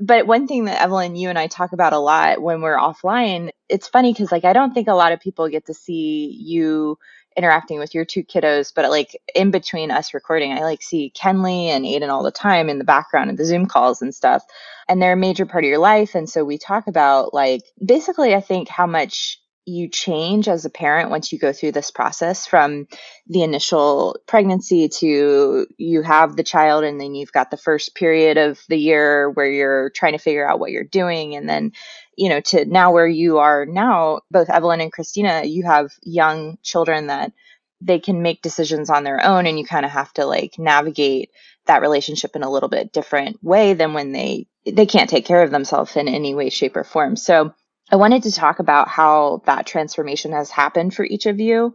but one thing that Evelyn, you and I talk about a lot when we're offline, it's funny because like I don't think a lot of people get to see you interacting with your two kiddos, but like in between us recording, I like see Kenley and Aiden all the time in the background of the Zoom calls and stuff. And they're a major part of your life. And so we talk about like basically, I think how much you change as a parent once you go through this process from the initial pregnancy to you have the child and then you've got the first period of the year where you're trying to figure out what you're doing and then you know, to now where you are now, both Evelyn and Christina, you have young children that they can make decisions on their own and you kind of have to like navigate that relationship in a little bit different way than when they they can't take care of themselves in any way shape or form. So I wanted to talk about how that transformation has happened for each of you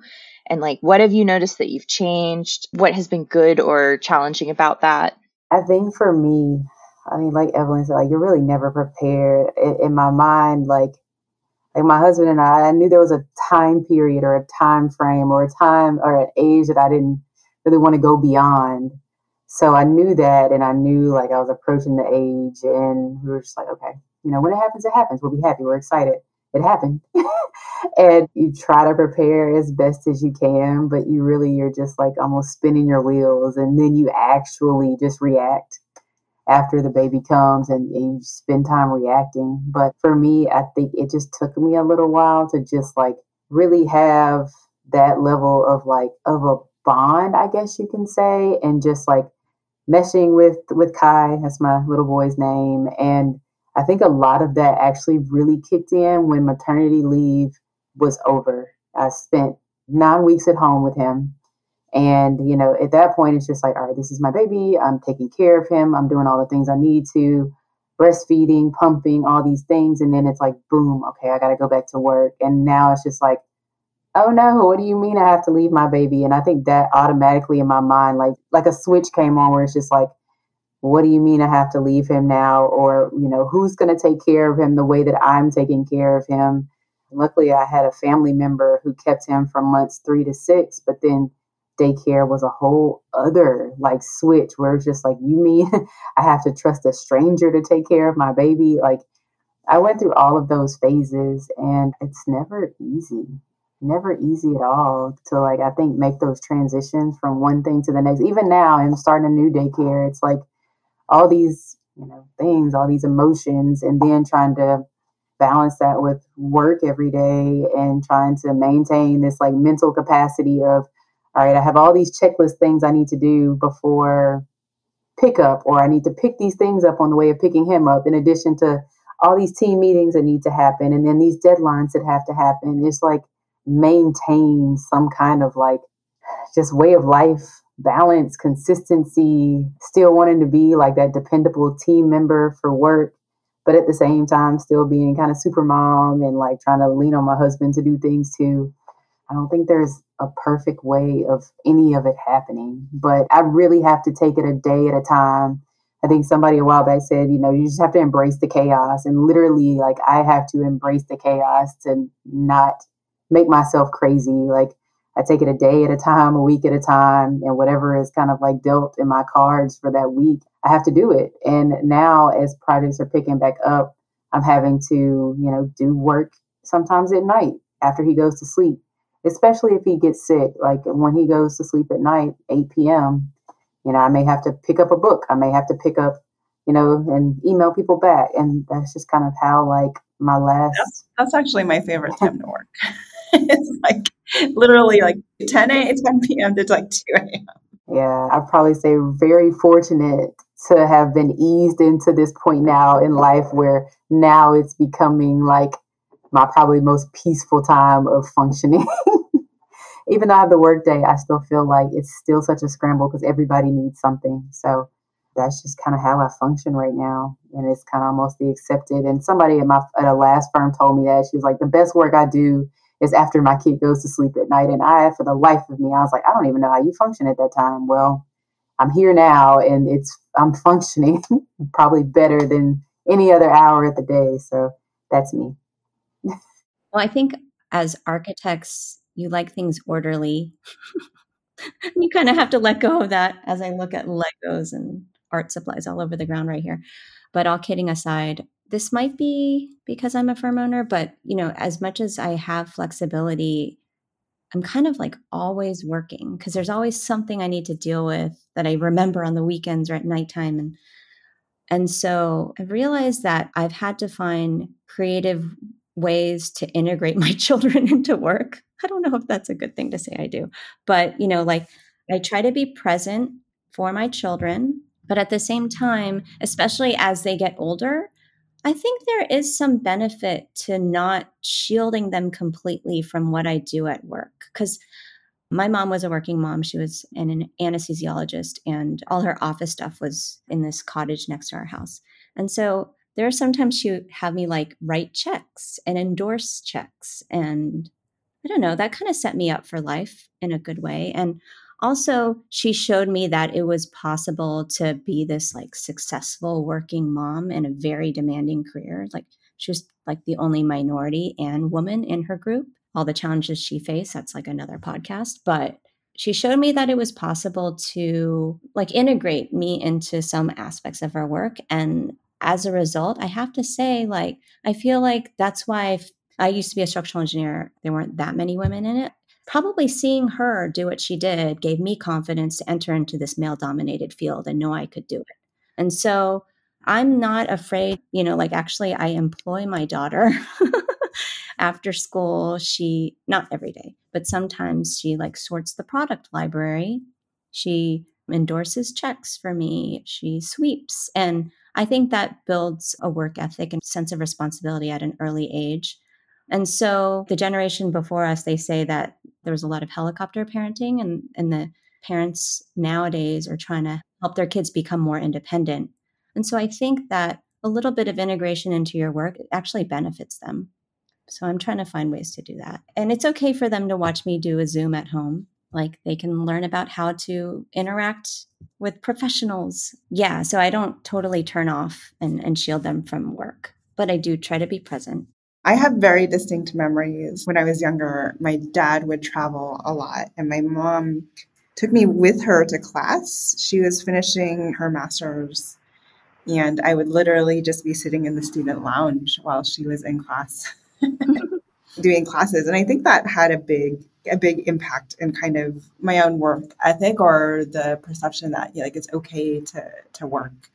and like what have you noticed that you've changed? What has been good or challenging about that? I think for me, I mean, like Evelyn said, like you're really never prepared. In, in, my mind, like like my husband and I, I knew there was a time period or a time frame or a time or an age that I didn't really want to go beyond. So I knew that, and I knew like I was approaching the age, and we were just like, okay, you know, when it happens, it happens. We'll be happy. We're excited. It happened, [LAUGHS] and you try to prepare as best as you can, but you really you're just like almost spinning your wheels, and then you actually just react after the baby comes and, and you spend time reacting. But for me, I think it just took me a little while to just like really have that level of like of a bond, I guess you can say, and just like meshing with with Kai, that's my little boy's name. And I think a lot of that actually really kicked in when maternity leave was over. I spent nine weeks at home with him and, you know, at that point, it's just like, all right, this is my baby. I'm taking care of him. I'm doing all the things I need to, breastfeeding, pumping, all these things. And then it's like, boom, okay, I got to go back to work. And now it's just like, oh no, what do you mean I have to leave my baby? And I think that automatically in my mind, like, like a switch came on where it's just like, what do you mean I have to leave him now? Or, you know, who's going to take care of him the way that I'm taking care of him? Luckily, I had a family member who kept him from months three to six, but then daycare was a whole other like switch where it's just like you mean [LAUGHS] i have to trust a stranger to take care of my baby? Like i went through all of those phases and it's never easy never easy at all to like i think make those transitions from one thing to the next. Even now i'm starting a new daycare. It's like all these you know things all these emotions and then trying to balance that with work every day and trying to maintain this like mental capacity of all right, I have all these checklist things I need to do before pickup, or I need to pick these things up on the way of picking him up, in addition to all these team meetings that need to happen, and then these deadlines that have to happen. It's like maintain some kind of like just way of life balance, consistency, still wanting to be like that dependable team member for work, but at the same time, still being kind of super mom and like trying to lean on my husband to do things too I don't think there's a perfect way of any of it happening, but I really have to take it a day at a time. I think somebody a while back said, you know, you just have to embrace the chaos. And literally, like, I have to embrace the chaos to not make myself crazy. Like, I take it a day at a time, a week at a time, and whatever is kind of like dealt in my cards for that week, I have to do it. And now, as projects are picking back up, I'm having to, you know, do work sometimes at night after he goes to sleep, especially if he gets sick. Like when he goes to sleep at night, 8 p.m., you know, I may have to pick up a book. I may have to pick up, you know, and email people back. And that's just kind of how, like, my last. That's, that's actually my favorite time to work. [LAUGHS] it's like literally like 10 a.m. 10 p.m. to like 2 a.m. Yeah, I'd probably say very fortunate to have been eased into this point now in life where now it's becoming like my probably most peaceful time of functioning. [LAUGHS] Even though I have the work day, I still feel like it's still such a scramble because everybody needs something. So that's just kind of how I function right now. And it's kind of almost the accepted. And somebody at my at a last firm told me that she was like, the best work I do is after my kid goes to sleep at night. And I, for the life of me, I was like, I don't even know how you function at that time. Well, I'm here now and it's I'm functioning [LAUGHS] probably better than any other hour of the day. So that's me. Well, I think as architects, you like things orderly. [LAUGHS] you kind of have to let go of that as I look at Legos and art supplies all over the ground right here. But all kidding aside, this might be because I'm a firm owner, but you know, as much as I have flexibility, I'm kind of like always working because there's always something I need to deal with that I remember on the weekends or at nighttime. And and so I realized that I've had to find creative ways to integrate my [LAUGHS] children into work. I don't know if that's a good thing to say I do, but you know, like I try to be present for my children, but at the same time, especially as they get older, I think there is some benefit to not shielding them completely from what I do at work. Because my mom was a working mom. She was an anesthesiologist, and all her office stuff was in this cottage next to our house. And so there are sometimes she would have me like write checks and endorse checks. And I don't know, that kind of set me up for life in a good way. And also she showed me that it was possible to be this like successful working mom in a very demanding career like she was like the only minority and woman in her group all the challenges she faced that's like another podcast but she showed me that it was possible to like integrate me into some aspects of her work and as a result i have to say like i feel like that's why I've, i used to be a structural engineer there weren't that many women in it probably seeing her do what she did gave me confidence to enter into this male dominated field and know I could do it. And so I'm not afraid, you know, like actually, I employ my daughter [LAUGHS] after school. She, not every day, but sometimes she like sorts the product library. She endorses checks for me. She sweeps. And I think that builds a work ethic and sense of responsibility at an early age and so the generation before us, they say that there was a lot of helicopter parenting, and, and the parents nowadays are trying to help their kids become more independent. And so I think that a little bit of integration into your work actually benefits them. So I'm trying to find ways to do that. And it's okay for them to watch me do a Zoom at home. Like they can learn about how to interact with professionals. Yeah, so I don't totally turn off and, and shield them from work, but I do try to be present. I have very distinct memories. When I was younger, my dad would travel a lot, and my mom took me with her to class. She was finishing her master's, and I would literally just be sitting in the student lounge while she was in class [LAUGHS] doing classes. And I think that had a big a big impact in kind of my own work ethic or the perception that like it's okay to to work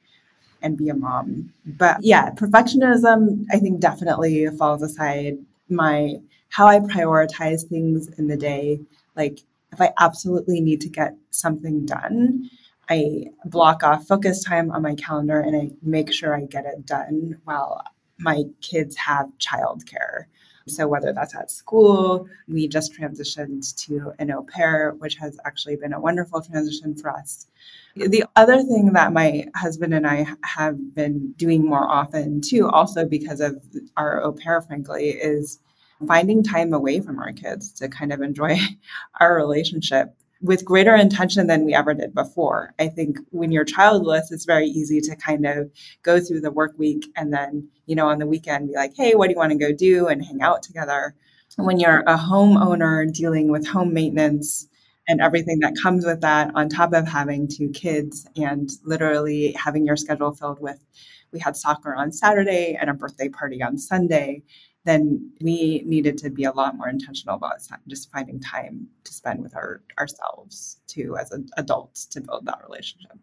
and be a mom. But yeah, perfectionism, I think definitely falls aside my how I prioritize things in the day. Like if I absolutely need to get something done, I block off focus time on my calendar and I make sure I get it done while my kids have childcare. So, whether that's at school, we just transitioned to an au pair, which has actually been a wonderful transition for us. The other thing that my husband and I have been doing more often, too, also because of our au pair, frankly, is finding time away from our kids to kind of enjoy [LAUGHS] our relationship with greater intention than we ever did before. I think when you're childless, it's very easy to kind of go through the work week and then, you know, on the weekend be like, hey, what do you want to go do and hang out together. When you're a homeowner dealing with home maintenance and everything that comes with that, on top of having two kids and literally having your schedule filled with, we had soccer on Saturday and a birthday party on Sunday then we needed to be a lot more intentional about just finding time to spend with our ourselves too as adults to build that relationship.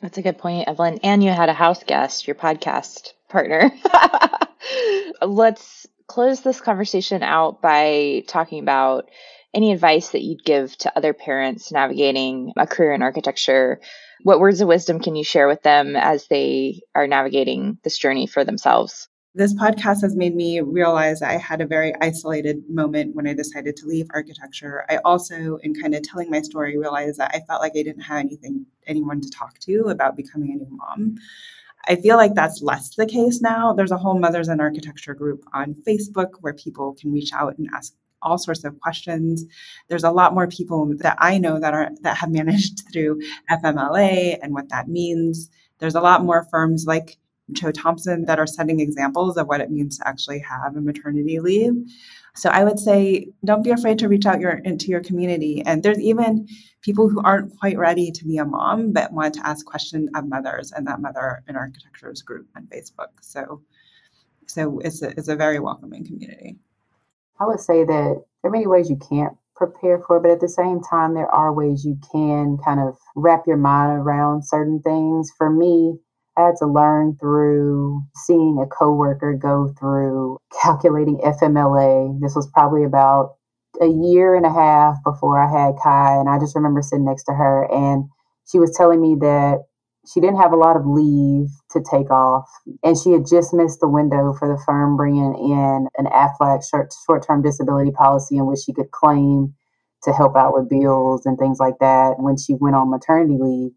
That's a good point, Evelyn. And you had a house guest, your podcast partner. [LAUGHS] Let's close this conversation out by talking about any advice that you'd give to other parents navigating a career in architecture. What words of wisdom can you share with them as they are navigating this journey for themselves? This podcast has made me realize I had a very isolated moment when I decided to leave architecture. I also, in kind of telling my story, realized that I felt like I didn't have anything, anyone to talk to about becoming a new mom. I feel like that's less the case now. There's a whole Mothers in Architecture group on Facebook where people can reach out and ask all sorts of questions. There's a lot more people that I know that are that have [LAUGHS] managed through FMLA and what that means. There's a lot more firms like Cho Thompson that are setting examples of what it means to actually have a maternity leave. So I would say don't be afraid to reach out your into your community. And there's even people who aren't quite ready to be a mom but want to ask questions of mothers and that mother in architecture's group on Facebook. So so it's a, it's a very welcoming community. I would say that there are many ways you can't prepare for, but at the same time, there are ways you can kind of wrap your mind around certain things. For me, I had to learn through seeing a coworker go through calculating FMLA. This was probably about a year and a half before I had Kai, and I just remember sitting next to her, and she was telling me that she didn't have a lot of leave to take off, and she had just missed the window for the firm bringing in an AFLAC short short-term disability policy in which she could claim to help out with bills and things like that when she went on maternity leave.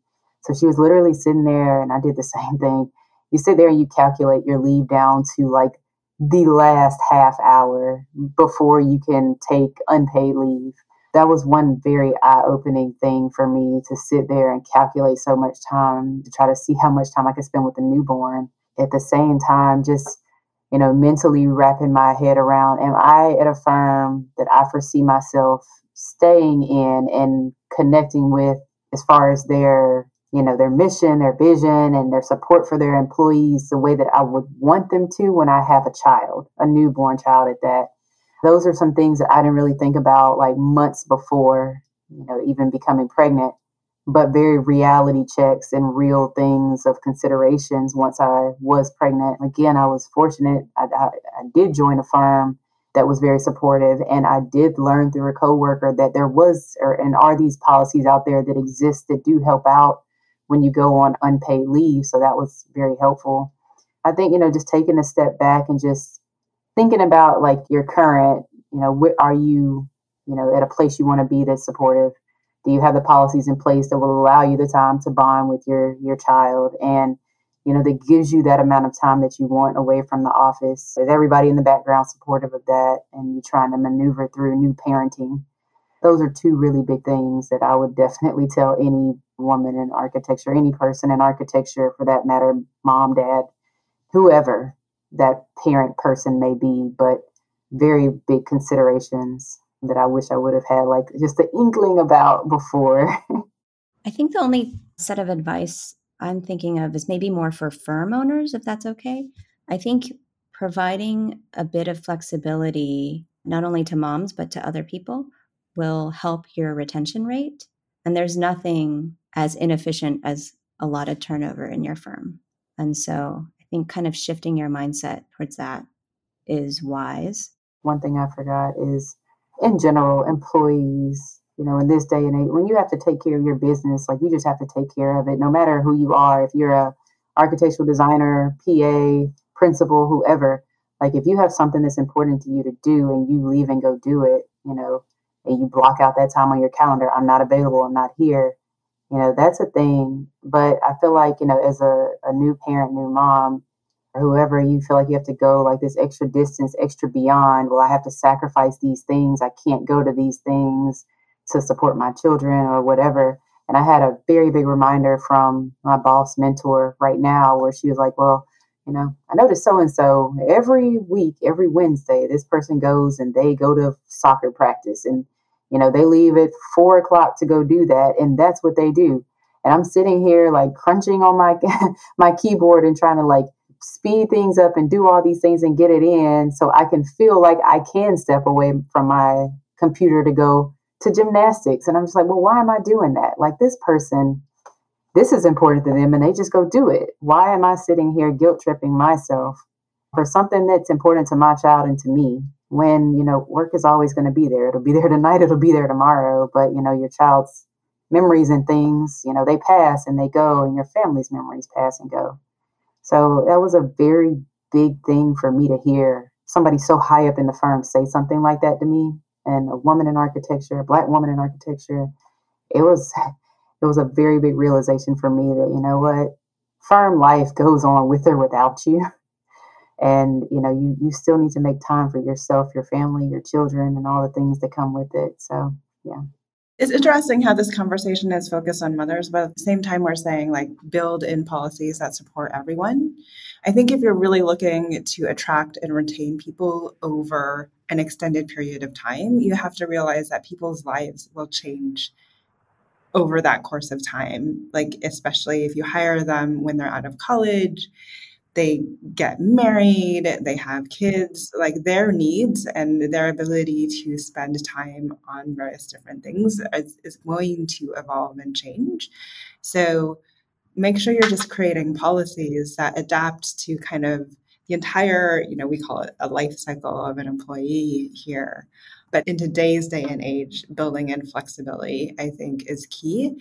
So she was literally sitting there, and I did the [LAUGHS] same thing. You sit there and you calculate your leave down to like the last half hour before you can take unpaid leave. That was one very eye opening thing for me to sit there and calculate so much time to try to see how much time I could spend with a newborn. At the same time, just you know, mentally wrapping my head around am I at a firm that I foresee myself staying in and connecting with as far as their you know their mission their vision and their support for their employees the way that i would want them to when i have a child a newborn child at that. Those are some things that i didn't really think about like months before you know even becoming pregnant but very reality checks and real things of considerations once i was pregnant. Again i was fortunate. I, I, I did join a firm that was very supportive and i did learn through a coworker that there was or, and are these policies out there that exist that do help out when you go on unpaid leave. So that was very helpful. I think, you know, just taking a step back and just thinking about like your current, you know, where are you, you know, at a place you want to be that's supportive? Do you have the policies in place that will allow you the time to bond with your your child and you know that gives you that amount of time that you want away from the office? Is everybody in the background supportive of that and you're trying to maneuver through new parenting? those are two really big things that I would definitely tell any woman in architecture, any person in architecture for that matter, mom, dad, whoever that parent person may be, but very big considerations that I wish I would have had, like just the inkling about before. [LAUGHS] I think the only set of advice I'm thinking of is maybe more for firm owners, if that's okay. I think providing a bit of flexibility, not only to moms, but to other people, will help your retention rate. And there's nothing as inefficient as a lot of turnover in your firm. And so I think kind of shifting your mindset towards that is wise. One thing I forgot is in general, employees, you know, in this day and age, when you have to take care of your business, like you just have to take care of it, no matter who you are. If you're a architectural designer, PA, principal, whoever, like if you have something that's important to you to do and you leave and go do it, you know, and you block out that time on your calendar, I'm not available, I'm not here, you know, that's a thing. But I feel like, you know, as a, a new parent, new mom, or whoever you feel like you have to go like this extra distance, extra beyond. Well, I have to sacrifice these things. I can't go to these things to support my children or whatever. And I had a very big reminder from my boss mentor right now where she was like, Well, you know, I noticed so and so every week, every Wednesday, this person goes and they go to soccer practice and, you know, they leave at four o'clock to go do that. And that's what they do. And I'm sitting here like crunching on my [LAUGHS] my keyboard and trying to like speed things up and do all these things and get it in so I can feel like I can step away from my computer to go to gymnastics. And I'm just like, well, why am I doing that? Like this person, this is important to them and they just go do it. Why am I sitting here guilt tripping myself for something that's important to my child and to me? When, you know, work is always going to be there. It'll be there [LAUGHS] tonight, it'll be there tomorrow. But, you know, your child's memories and things, you know, they pass and they go, and your family's memories pass and go. So that was a very big thing for me to hear somebody so high up in the firm say something like that to me and a woman in architecture, a black woman in architecture. It was [LAUGHS] it was a very big realization for me that you know what firm life goes on with or without you [LAUGHS] and you know you you still need to make time for yourself your family your children and all the things that come with it so yeah it's interesting how this conversation is focused on mothers, but at the same time, we're saying like build in policies that support everyone. I think if you're really looking to attract and retain people over an extended period of time, you have to realize that people's lives will change over that course of time. Like, especially if you hire them when they're out of college, they get married, they have kids, like their needs and their ability to spend time on various different things is, is going to evolve and change. So make sure you're just creating policies that adapt to kind of the entire, you know, we call it a life cycle of an employee here. But in today's day and age, building in flexibility, I think, is key.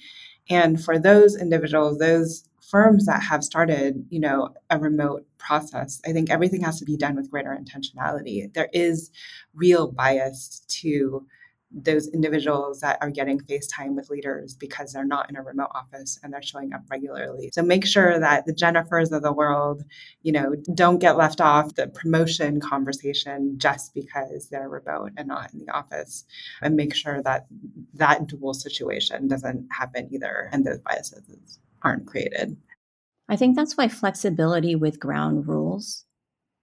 And for those individuals, those firms that have started, you know, a remote process, I think everything has to be done with greater intentionality. There is real bias to those individuals that are getting FaceTime with leaders because they're not in a remote office and they're showing up regularly. So make sure that the Jennifers of the world, you know, don't get left off the promotion conversation just because they're remote and not in the office. And make sure that that dual situation doesn't happen either and those biases aren't created. I think that's why flexibility with ground rules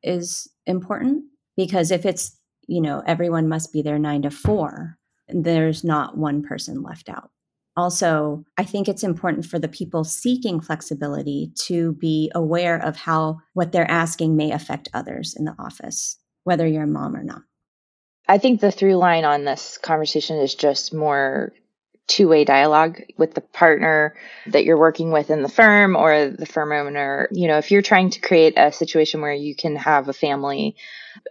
is important because if it's, you know, everyone must be there nine to four, there's not one person left out. Also, I think it's important for the people seeking flexibility to be aware of how what they're asking may affect others in the office, whether you're a mom or not. I think the through line on this conversation is just more two way dialogue with the partner that you're working with in the firm or the firm owner. You know, if you're trying to create a situation where you can have a family,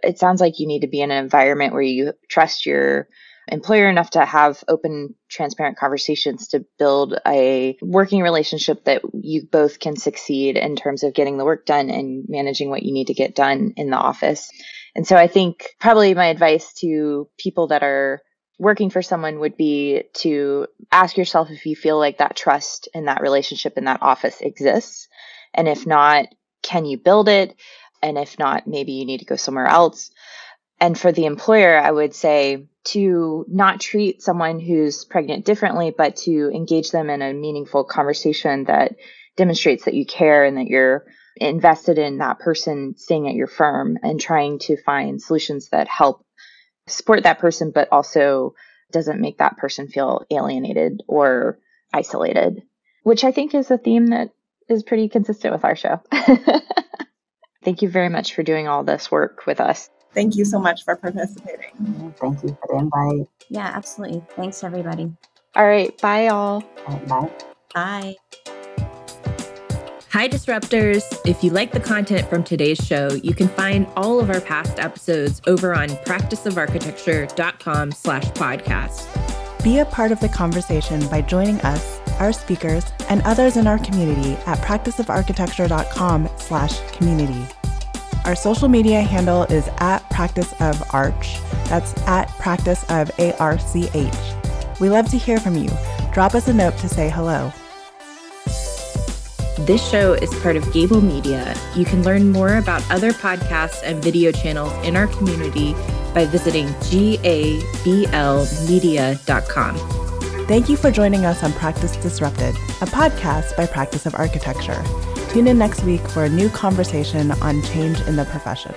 it sounds like you need to be in an environment where you trust your employer enough to have open, transparent conversations to build a working relationship that you both can succeed in terms of getting the work done and managing what you need to get done in the office. And so I think probably my advice to people that are working for someone would be to ask yourself if you feel like that trust in that relationship in that office exists. And if not, can you build it? And if not, maybe you need to go somewhere else. And for the employer, I would say to not treat someone who's pregnant differently, but to engage them in a meaningful conversation that demonstrates that you care and that you're invested in that person staying at your firm and trying to find solutions that help support that person, but also doesn't make that person feel alienated or isolated, which I think is a theme that is pretty consistent with our show. [LAUGHS] Thank you very much for doing all this work with us. Thank you so much for participating. Thank you for the invite. Yeah, absolutely. Thanks, everybody. All right. Bye, all. Bye. Bye. Hi, Disruptors. If you like the content from today's show, you can find all of our past episodes over on practiceofarchitecture.com slash podcast. Be a part of the conversation by joining us, our speakers, and others in our community at practiceofarchitecture.com slash community. Our social media handle is at practice of arch. That's at practice of A-R-C-H. We love to hear from you. Drop us a note to say hello. This show is part of Gabl Media. You can learn more about other podcasts and video channels in our community by visiting gablmedia.com. Thank you for joining us on Practice Disrupted, a podcast by Practice of Architecture. Tune in next week for a new conversation on change in the profession.